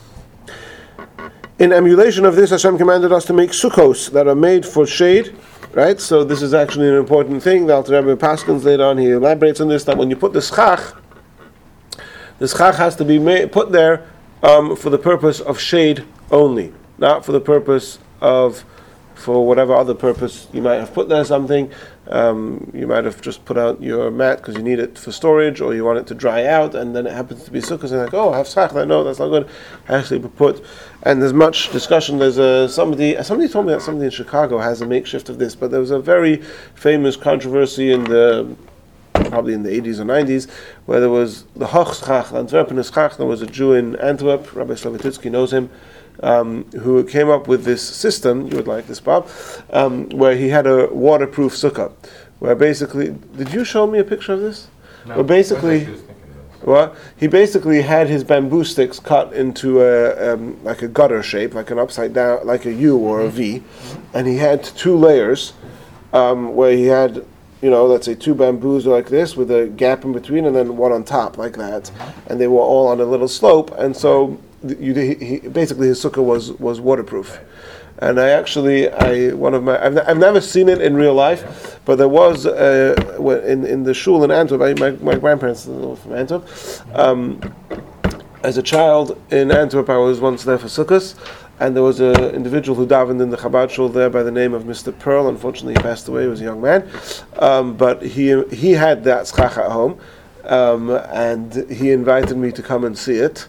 In emulation of this, Hashem commanded us to make sukkos that are made for shade, right? So this is actually an important thing. The Alter Rebbe Paskins later on, he elaborates on this, that when you put the schach, the schach has to be put there um, for the purpose of shade only, not for the purpose of for whatever other purpose you might have put there something. Um, you might have just put out your mat because you need it for storage, or you want it to dry out, and then it happens to be sukkah, and like, oh, I have schach. No, that's not good. I actually, put. And there's much discussion. There's a somebody. Somebody told me that somebody in Chicago has a makeshift of this, but there was a very famous controversy in the probably in the 80s or 90s, where there was the Hoch Schach, Antwerpen Schach. There was a Jew in Antwerp, Rabbi Slavaticki knows him, um, who came up with this system. You would like this, Bob, um, where he had a waterproof sukkah, where basically, did you show me a picture of this?
No,
Well, basically-
I was actually just thinking of this.
Well, he basically had his bamboo sticks cut into a um, like a gutter shape, like an upside down, like a U or a V, and he had two layers, um, where he had, you know, let's say two bamboos like this with a gap in between, and then one on top like that, and they were all on a little slope, and so you, he, he, basically his sukkah was was waterproof. And I actually, I one of my, I've, I've never seen it in real life, but there was uh, in in the shul in Antwerp. I, my my grandparents are from Antwerp. Um, as a child in Antwerp, I was once there for sukkahs, and there was an individual who davened in the Chabad shul there by the name of Mr. Pearl. Unfortunately, he passed away. He was a young man, um, but he he had that schach at home, um, and he invited me to come and see it.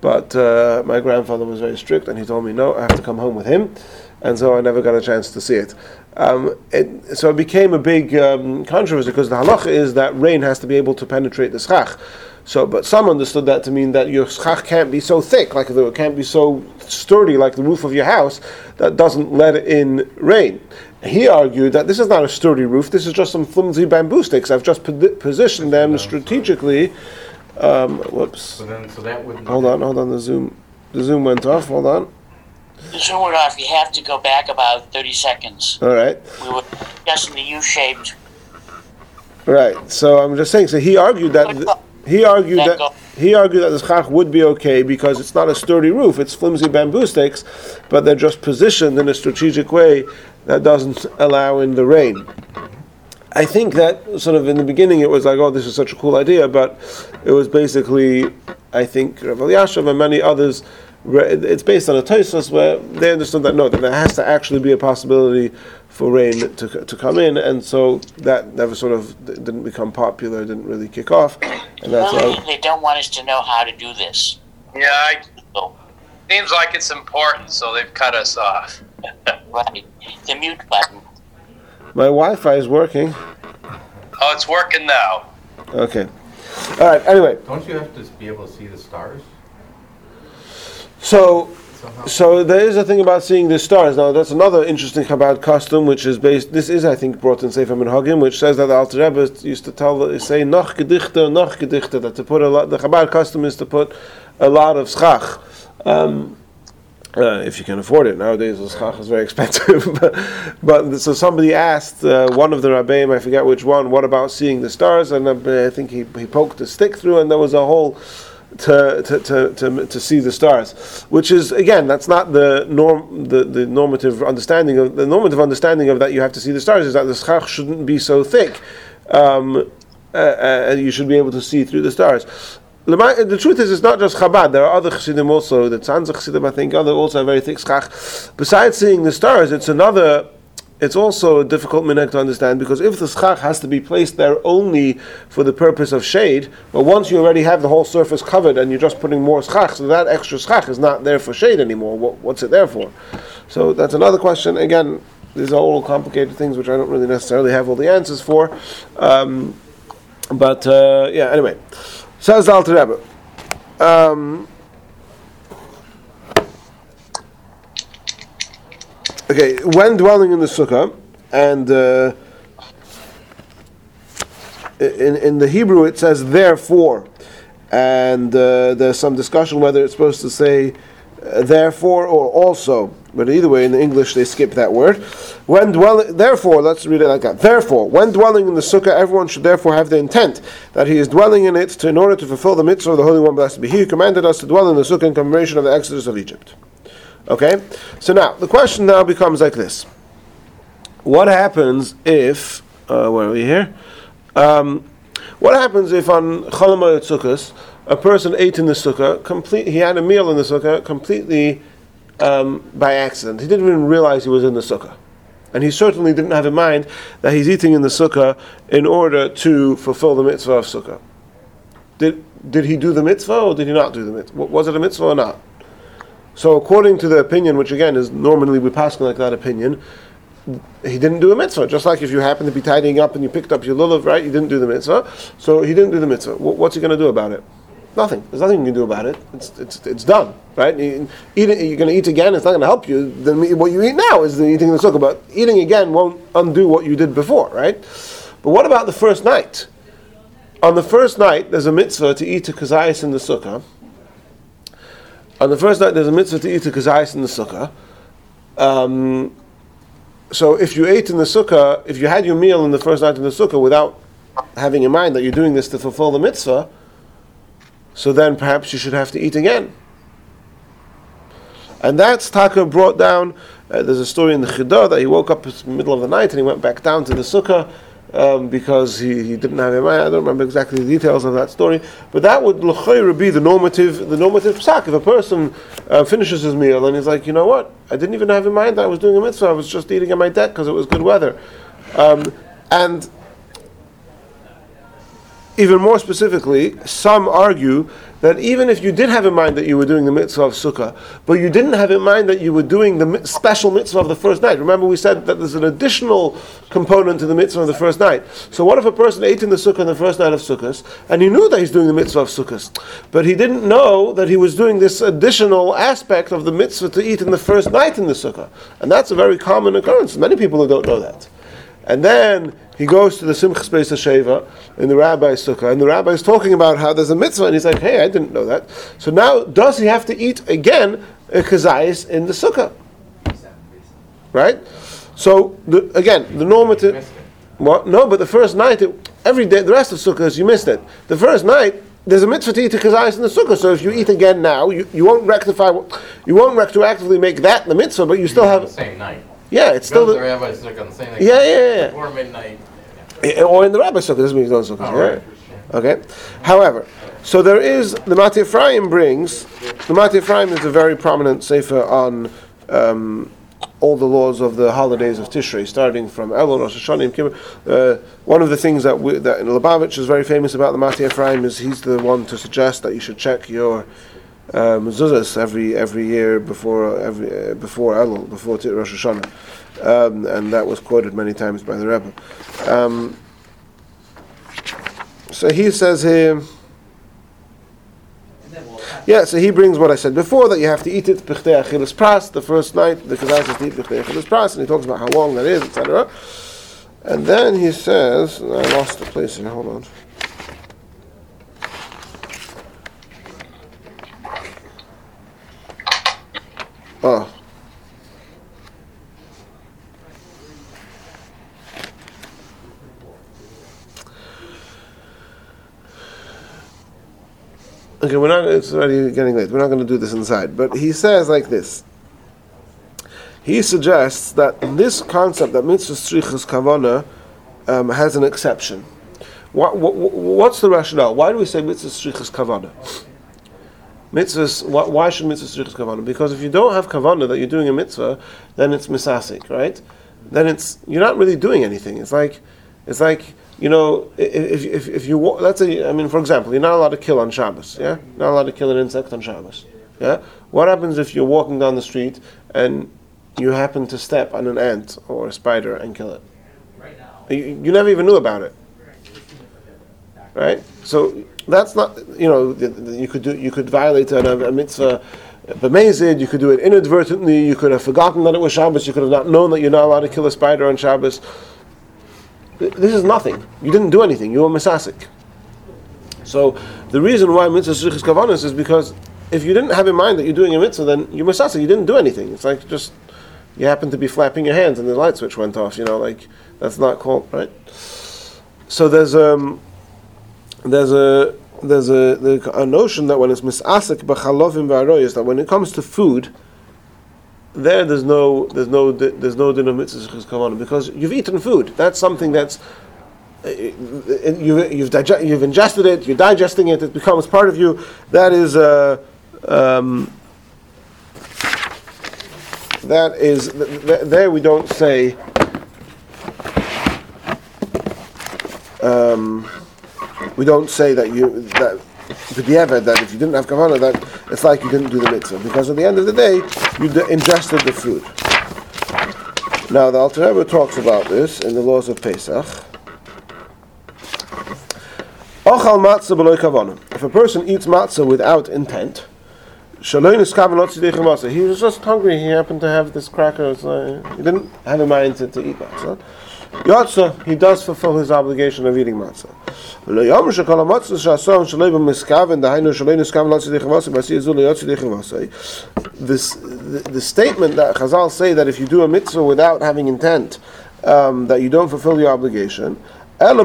But uh, my grandfather was very strict, and he told me no, I have to come home with him, and so I never got a chance to see it. Um, it so it became a big um, controversy because the halacha is that rain has to be able to penetrate the schach. So, but some understood that to mean that your schach can't be so thick, like the, it can't be so sturdy, like the roof of your house, that doesn't let in rain. He argued that this is not a sturdy roof; this is just some flimsy bamboo sticks. I've just posi- positioned them strategically. Um, whoops.
So then, so that would.
Hold on, hold on. The zoom, the zoom went off. Hold on.
Zoom it off. You have to go back about 30 seconds.
All right,
We were discussing the U-shaped.
Right. So I'm just saying. So he argued that th- he argued that he argued that the schach would be okay because it's not a sturdy roof; it's flimsy bamboo sticks, but they're just positioned in a strategic way that doesn't allow in the rain. I think that sort of in the beginning it was like, oh, this is such a cool idea, but it was basically, I think, Rav Elyashiv and many others. It's based on a Tosfos where they understood that no, that there has to actually be a possibility for rain to, to come in, and so that never sort of d- didn't become popular, didn't really kick off, and that's
Really,
why.
they don't want us to know how to do this.
Yeah, I,
So,
seems like it's important, so they've cut us off.
right. The mute button.
My Wi-Fi is working.
Oh, it's working now.
Okay. All right. Anyway,
Don't you have to be able to see the stars
so So there is a thing about seeing the stars. Now that's another interesting Chabad custom, which is based. This is, I think, brought in Sefer Minhagim, which says that the Alter Rebbe used to tell, say, "Noch gedichte, noch gedichte." That to put a lot. The Chabad custom is to put a lot of schach. Um, uh, if you can afford it nowadays, the schach is very expensive. but, but so somebody asked uh, one of the rabbeim, I forget which one, what about seeing the stars? And uh, I think he, he poked a stick through, and there was a hole to, to, to, to, to see the stars, which is again that's not the norm the, the normative understanding of the normative understanding of that you have to see the stars is that the schach shouldn't be so thick, um, uh, uh, and you should be able to see through the stars. The truth is, it's not just Chabad. There are other Chassidim also. The Tzanza Chassidim, I think, other also have very thick schach. Besides seeing the stars, it's another. It's also a difficult minhag to understand because if the schach has to be placed there only for the purpose of shade, but once you already have the whole surface covered and you're just putting more schach, so that extra schach is not there for shade anymore. What, what's it there for? So that's another question. Again, these are all complicated things which I don't really necessarily have all the answers for. Um, but uh, yeah, anyway, says the Alter Rebbe. Um, okay, when dwelling in the sukkah, and uh, in in the Hebrew it says therefore, and uh, there's some discussion whether it's supposed to say uh, therefore or also. but either way, in the English they skip that word. When dwelling, therefore, let's read it like that. Therefore, when dwelling in the sukkah, everyone should therefore have the intent that he is dwelling in it to, in order to fulfill the mitzvah of the Holy One, blessed be He, who commanded us to dwell in the sukkah in commemoration of the exodus of Egypt. Okay, so now the question now becomes like this: What happens if? Uh, where are we here? Um, what happens if on Chol Hamoed Sukkot a person ate in the sukkah, complete, he had a meal in the sukkah completely um, by accident. He didn't even realize he was in the sukkah. And he certainly didn't have in mind that he's eating in the sukkah in order to fulfill the mitzvah of sukkah. Did, did he do the mitzvah or did he not do the mitzvah? Was it a mitzvah or not? So, according to the opinion, which again is normally we pass like that opinion, he didn't do a mitzvah. Just like if you happen to be tidying up and you picked up your lulav, right? You didn't do the mitzvah. So he didn't do the mitzvah. What's he going to do about it? Nothing. There's nothing you can do about it. It's, it's, it's done, right? You, eat it, you're going to eat again. It's not going to help you. Then what you eat now is the eating the sukkah. But eating again won't undo what you did before, right? But what about the first night? On the first night, there's a mitzvah to eat a kazayas in the sukkah. On the first night, there's a mitzvah to eat a kazayas in the sukkah. Um, so if you ate in the sukkah, if you had your meal in the first night in the sukkah without having in mind that you're doing this to fulfill the mitzvah, so then perhaps you should have to eat again. And that's Taka brought down. Uh, there's a story in the Chidah that he woke up in the middle of the night and he went back down to the sukkah um, because he, he didn't have him. I don't remember exactly the details of that story, but that would be the normative the normative psak. If a person uh, finishes his meal and he's like, you know what, I didn't even have in mind that I was doing a mitzvah. I was just eating on my deck because it was good weather, um, and even more specifically, some argue that even if you did have in mind that you were doing the mitzvah of sukkah, but you didn't have in mind that you were doing the special mitzvah of the first night. Remember, we said that there's an additional component to the mitzvah of the first night. So, what if a person ate in the sukkah on the first night of sukkahs, and he knew that he's doing the mitzvah of sukkahs, but he didn't know that he was doing this additional aspect of the mitzvah to eat in the first night in the sukkah, and that's a very common occurrence. Many people don't know that, and then he goes to the Simchas Beis Hashoeva in the rabbi's sukkah, and the rabbi is talking about how there's a mitzvah, and he's like, "Hey, I didn't know that." So now, does he have to eat again a kazayis in the sukkah? Right. So the, again, the normative. What? No, but the first night, it, every day, the rest of sukkahs, you missed it. The first night, there's a mitzvah to eat a kazayis in the sukkah. So if you eat again now, you, you won't rectify, you won't retroactively make that the mitzvah, but you still have
the same night.
Yeah, it's still the,
rabbi's sukkah the.
Yeah, yeah, yeah.
Before midnight.
Or in the rabbi sukkah. Doesn't mean he's not sukkah.
Oh, right.
Okay. However, so there is the Matei Ephraim brings the Matei Ephraim is a very prominent sefer on um, all the laws of the holidays of Tishrei, starting from Elul, Rosh Hashanah, Yom Kippur. Uh, one of the things that we, that Lubavitch is very famous about the Matei Ephraim is he's the one to suggest that you should check your um, every every year before every uh, before Elul, before Rosh Hashanah, um, and that was quoted many times by the Rebbe. Um, so he says here. Yeah, so he brings what I said before that you have to eat it b'chtei achilas pras the first night the kazai says to eat b'chtei achilas pras and he talks about how long that is etc. And then he says I lost the place here. Hold on. Oh. Okay, we're not. It's already getting late. We're not going to do this inside. But he says like this. He suggests that this concept that mitzvahs tzrichas kavana um, has an exception. What, what, what's the rationale? Why do we say mitzvahs tzrichas kavana? Mitzvahs, why, why should mitzvahs tzrichas kavana? Because if you don't have kavana that you're doing a mitzvah, then it's misasik, right? Then it's you're not really doing anything. It's like it's like you know if, if, if you let's say I mean for example you're not allowed to kill on Shabbos, yeah, not allowed to kill an insect on Shabbos, yeah. What happens if you're walking down the street and you happen to step on an ant or a spider and kill it? You, you never even knew about it, right? So that's not you know you could do you could violate a, a mitzvah. B'mezid, you could do it inadvertently. You could have forgotten that it was Shabbos. You could have not known that you're not allowed to kill a spider on Shabbos. This is nothing. You didn't do anything. You were misasik. So the reason why mitzvahs tzrichas kavanas is because if you didn't have in mind that you're doing a mitzvah, then you masasa, you didn't do anything. It's like just you happen to be flapping your hands and the light switch went off. You know, like that's not called right. So there's um there's a there's a, a notion that when it's misasik b'chalovim v'aroyos that when it comes to food, there there's no there's no there's no din of mitzvahs because you've eaten food. That's something that's uh, you, you've, dig- you've ingested it, you're digesting it, it becomes part of you. That is, uh, um, that is, th- th- there we don't say, um, we don't say that you, that, be that if you didn't have kavanah, that it's like you didn't do the mitzvah. Because at the end of the day, you d- ingested the food. Now, the Alter Rebbe talks about this in the laws of Pesach. Ochal matzah b'loy kavana. If a person eats matzah without intent, He was just hungry. He happened to have this cracker. So he didn't have a mind to, to eat matzah. Yotza, he does fulfill his obligation of eating matzah. The statement that Chazal say that if you do a mitzvah without having intent, um, that you don't fulfill your obligation, only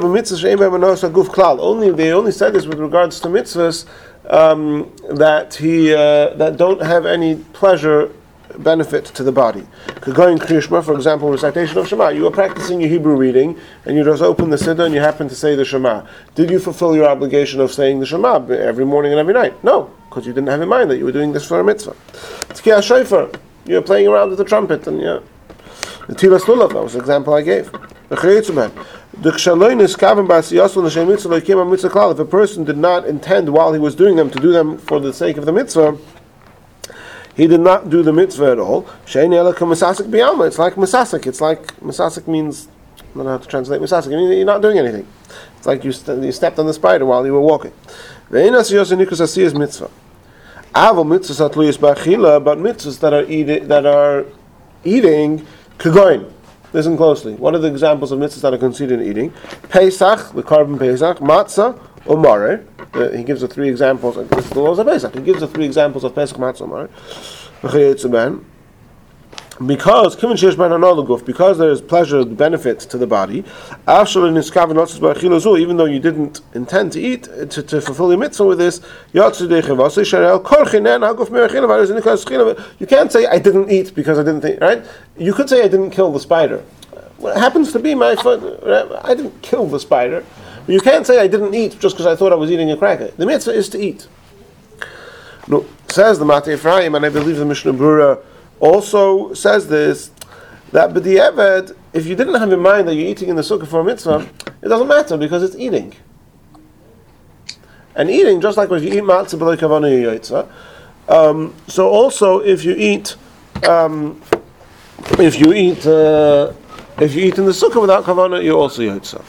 they only said this with regards to mitzvahs um, that he uh, that don't have any pleasure benefit to the body. Going Krishma, for example, recitation of Shema. You are practicing your Hebrew reading, and you just open the Siddur and you happen to say the Shema. Did you fulfill your obligation of saying the Shema every morning and every night? No, because you didn't have in mind that you were doing this for a mitzvah. Tkiyah Shofar. You're playing around with the trumpet, and yeah. The Tilas Lulav, that was the example I gave. If a person did not intend while he was doing them to do them for the sake of the mitzvah, he did not do the mitzvah at all. It's like masasik. It's like masasik means I don't know how to translate masasik. I mean, you're not doing anything. It's like you, st- you stepped on the spider while you were walking. mitzvah. Aval mitzvahs but mitzvahs that are eating that are eating kagoin. Listen closely. What are the examples of mitzvahs that are considered eating? Pesach, the korban Pesach, matzah, or marer. Uh, he gives the three examples. This is the laws of Pesach. He gives the three examples of Pesach, matzah, marer. Because because there is pleasure, benefit to the body, even though you didn't intend to eat to, to fulfill the mitzvah with this, you can't say I didn't eat because I didn't think right. You could say I didn't kill the spider. What happens to be my foot? I didn't kill the spider. You can't say I didn't eat just because I thought I was eating a cracker. The mitzvah is to eat. No, says the Matei Ephraim, and I believe the Mishnah Brura also says this that b'di'eved, if you didn't have in mind that you're eating in the sukkah for a mitzvah, it doesn't matter because it's eating. And eating, just like if you eat matzah b'loy kavana um, so also if you eat, um, if you eat, uh, if you eat in the sukkah without kavana, you're also yoytza.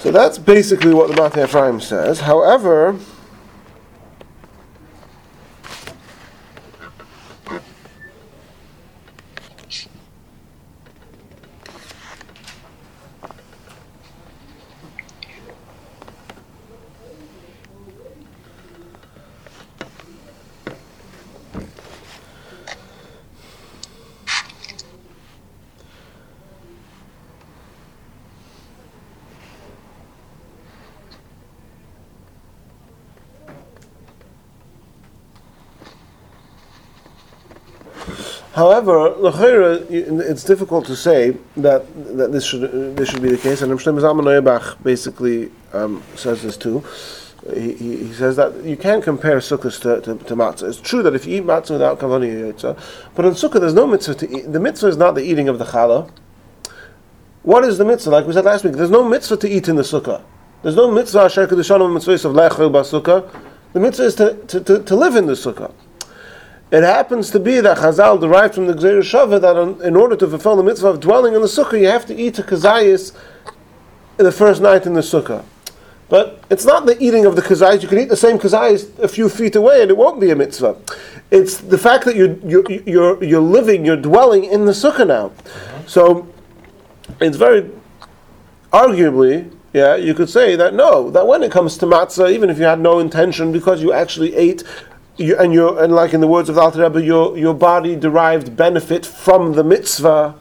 So that's basically what the Matei Ephraim says. However, However, it's difficult to say that, that this should this should be the case, and Mshtem Zalman Auerbach basically um, says this too. He, he, he, says that you can compare sukkahs to, to, to, matzah. It's true that if you eat matzah without yitzah, but in sukkah there's no mitzvah to eat. The mitzvah is not the eating of the challah. What is the mitzvah? Like we said last week, there's no mitzvah to eat in the sukkah. There's no mitzvah asher kedushanim mitzvahs of lechel basukah. The mitzvah is to, to, to, to live in the sukkah. It happens to be that Chazal derived from the Gzeir Shava that in order to fulfill the mitzvah of dwelling in the sukkah, you have to eat a kazayis the first night in the sukkah. But it's not the eating of the kazayis. You can eat the same kazayis a few feet away and it won't be a mitzvah. It's the fact that you're, you're, you're, you're living, you're dwelling in the sukkah now. So it's very, arguably, yeah, you could say that no, that when it comes to matzah, even if you had no intention, because you actually ate, you, and you and like in the words of the Alter Rebbe, your your body derived benefit from the mitzvah.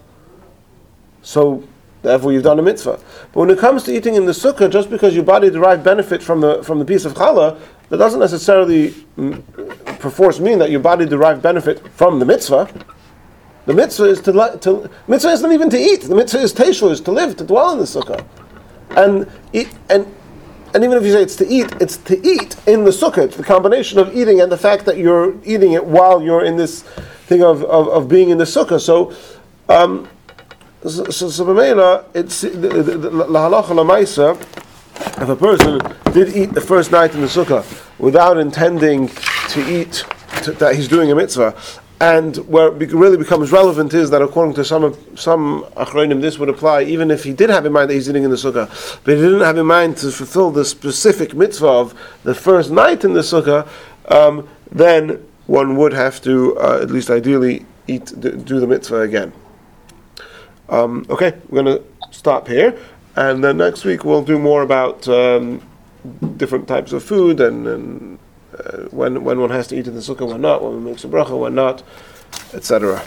So therefore, you've done a mitzvah. But when it comes to eating in the sukkah, just because your body derived benefit from the from the piece of challah, that doesn't necessarily mm, perforce mean that your body derived benefit from the mitzvah. The mitzvah is to, to mitzvah isn't even to eat. The mitzvah is teishu, is to live, to dwell in the sukkah, and eat, and and even if you say it's to eat, it's to eat in the sukkah. The combination of eating and the fact that you're eating it while you're in this thing of, of, of being in the sukkah. So, um, so, so, so it's the- the- la halacha. If a person did eat the first night in the sukkah without intending to eat, to, that he's doing a mitzvah, and where it really becomes relevant is that according to some some achronim, this would apply even if he did have in mind that he's eating in the sukkah, but he didn't have in mind to fulfill the specific mitzvah of the first night in the sukkah, um, then one would have to uh, at least ideally eat do the mitzvah again. Um, okay, we're going to stop here, and then next week we'll do more about um, different types of food and, and when when one has to eat in the sukkah, when not, when one makes a bracha, when not, etc.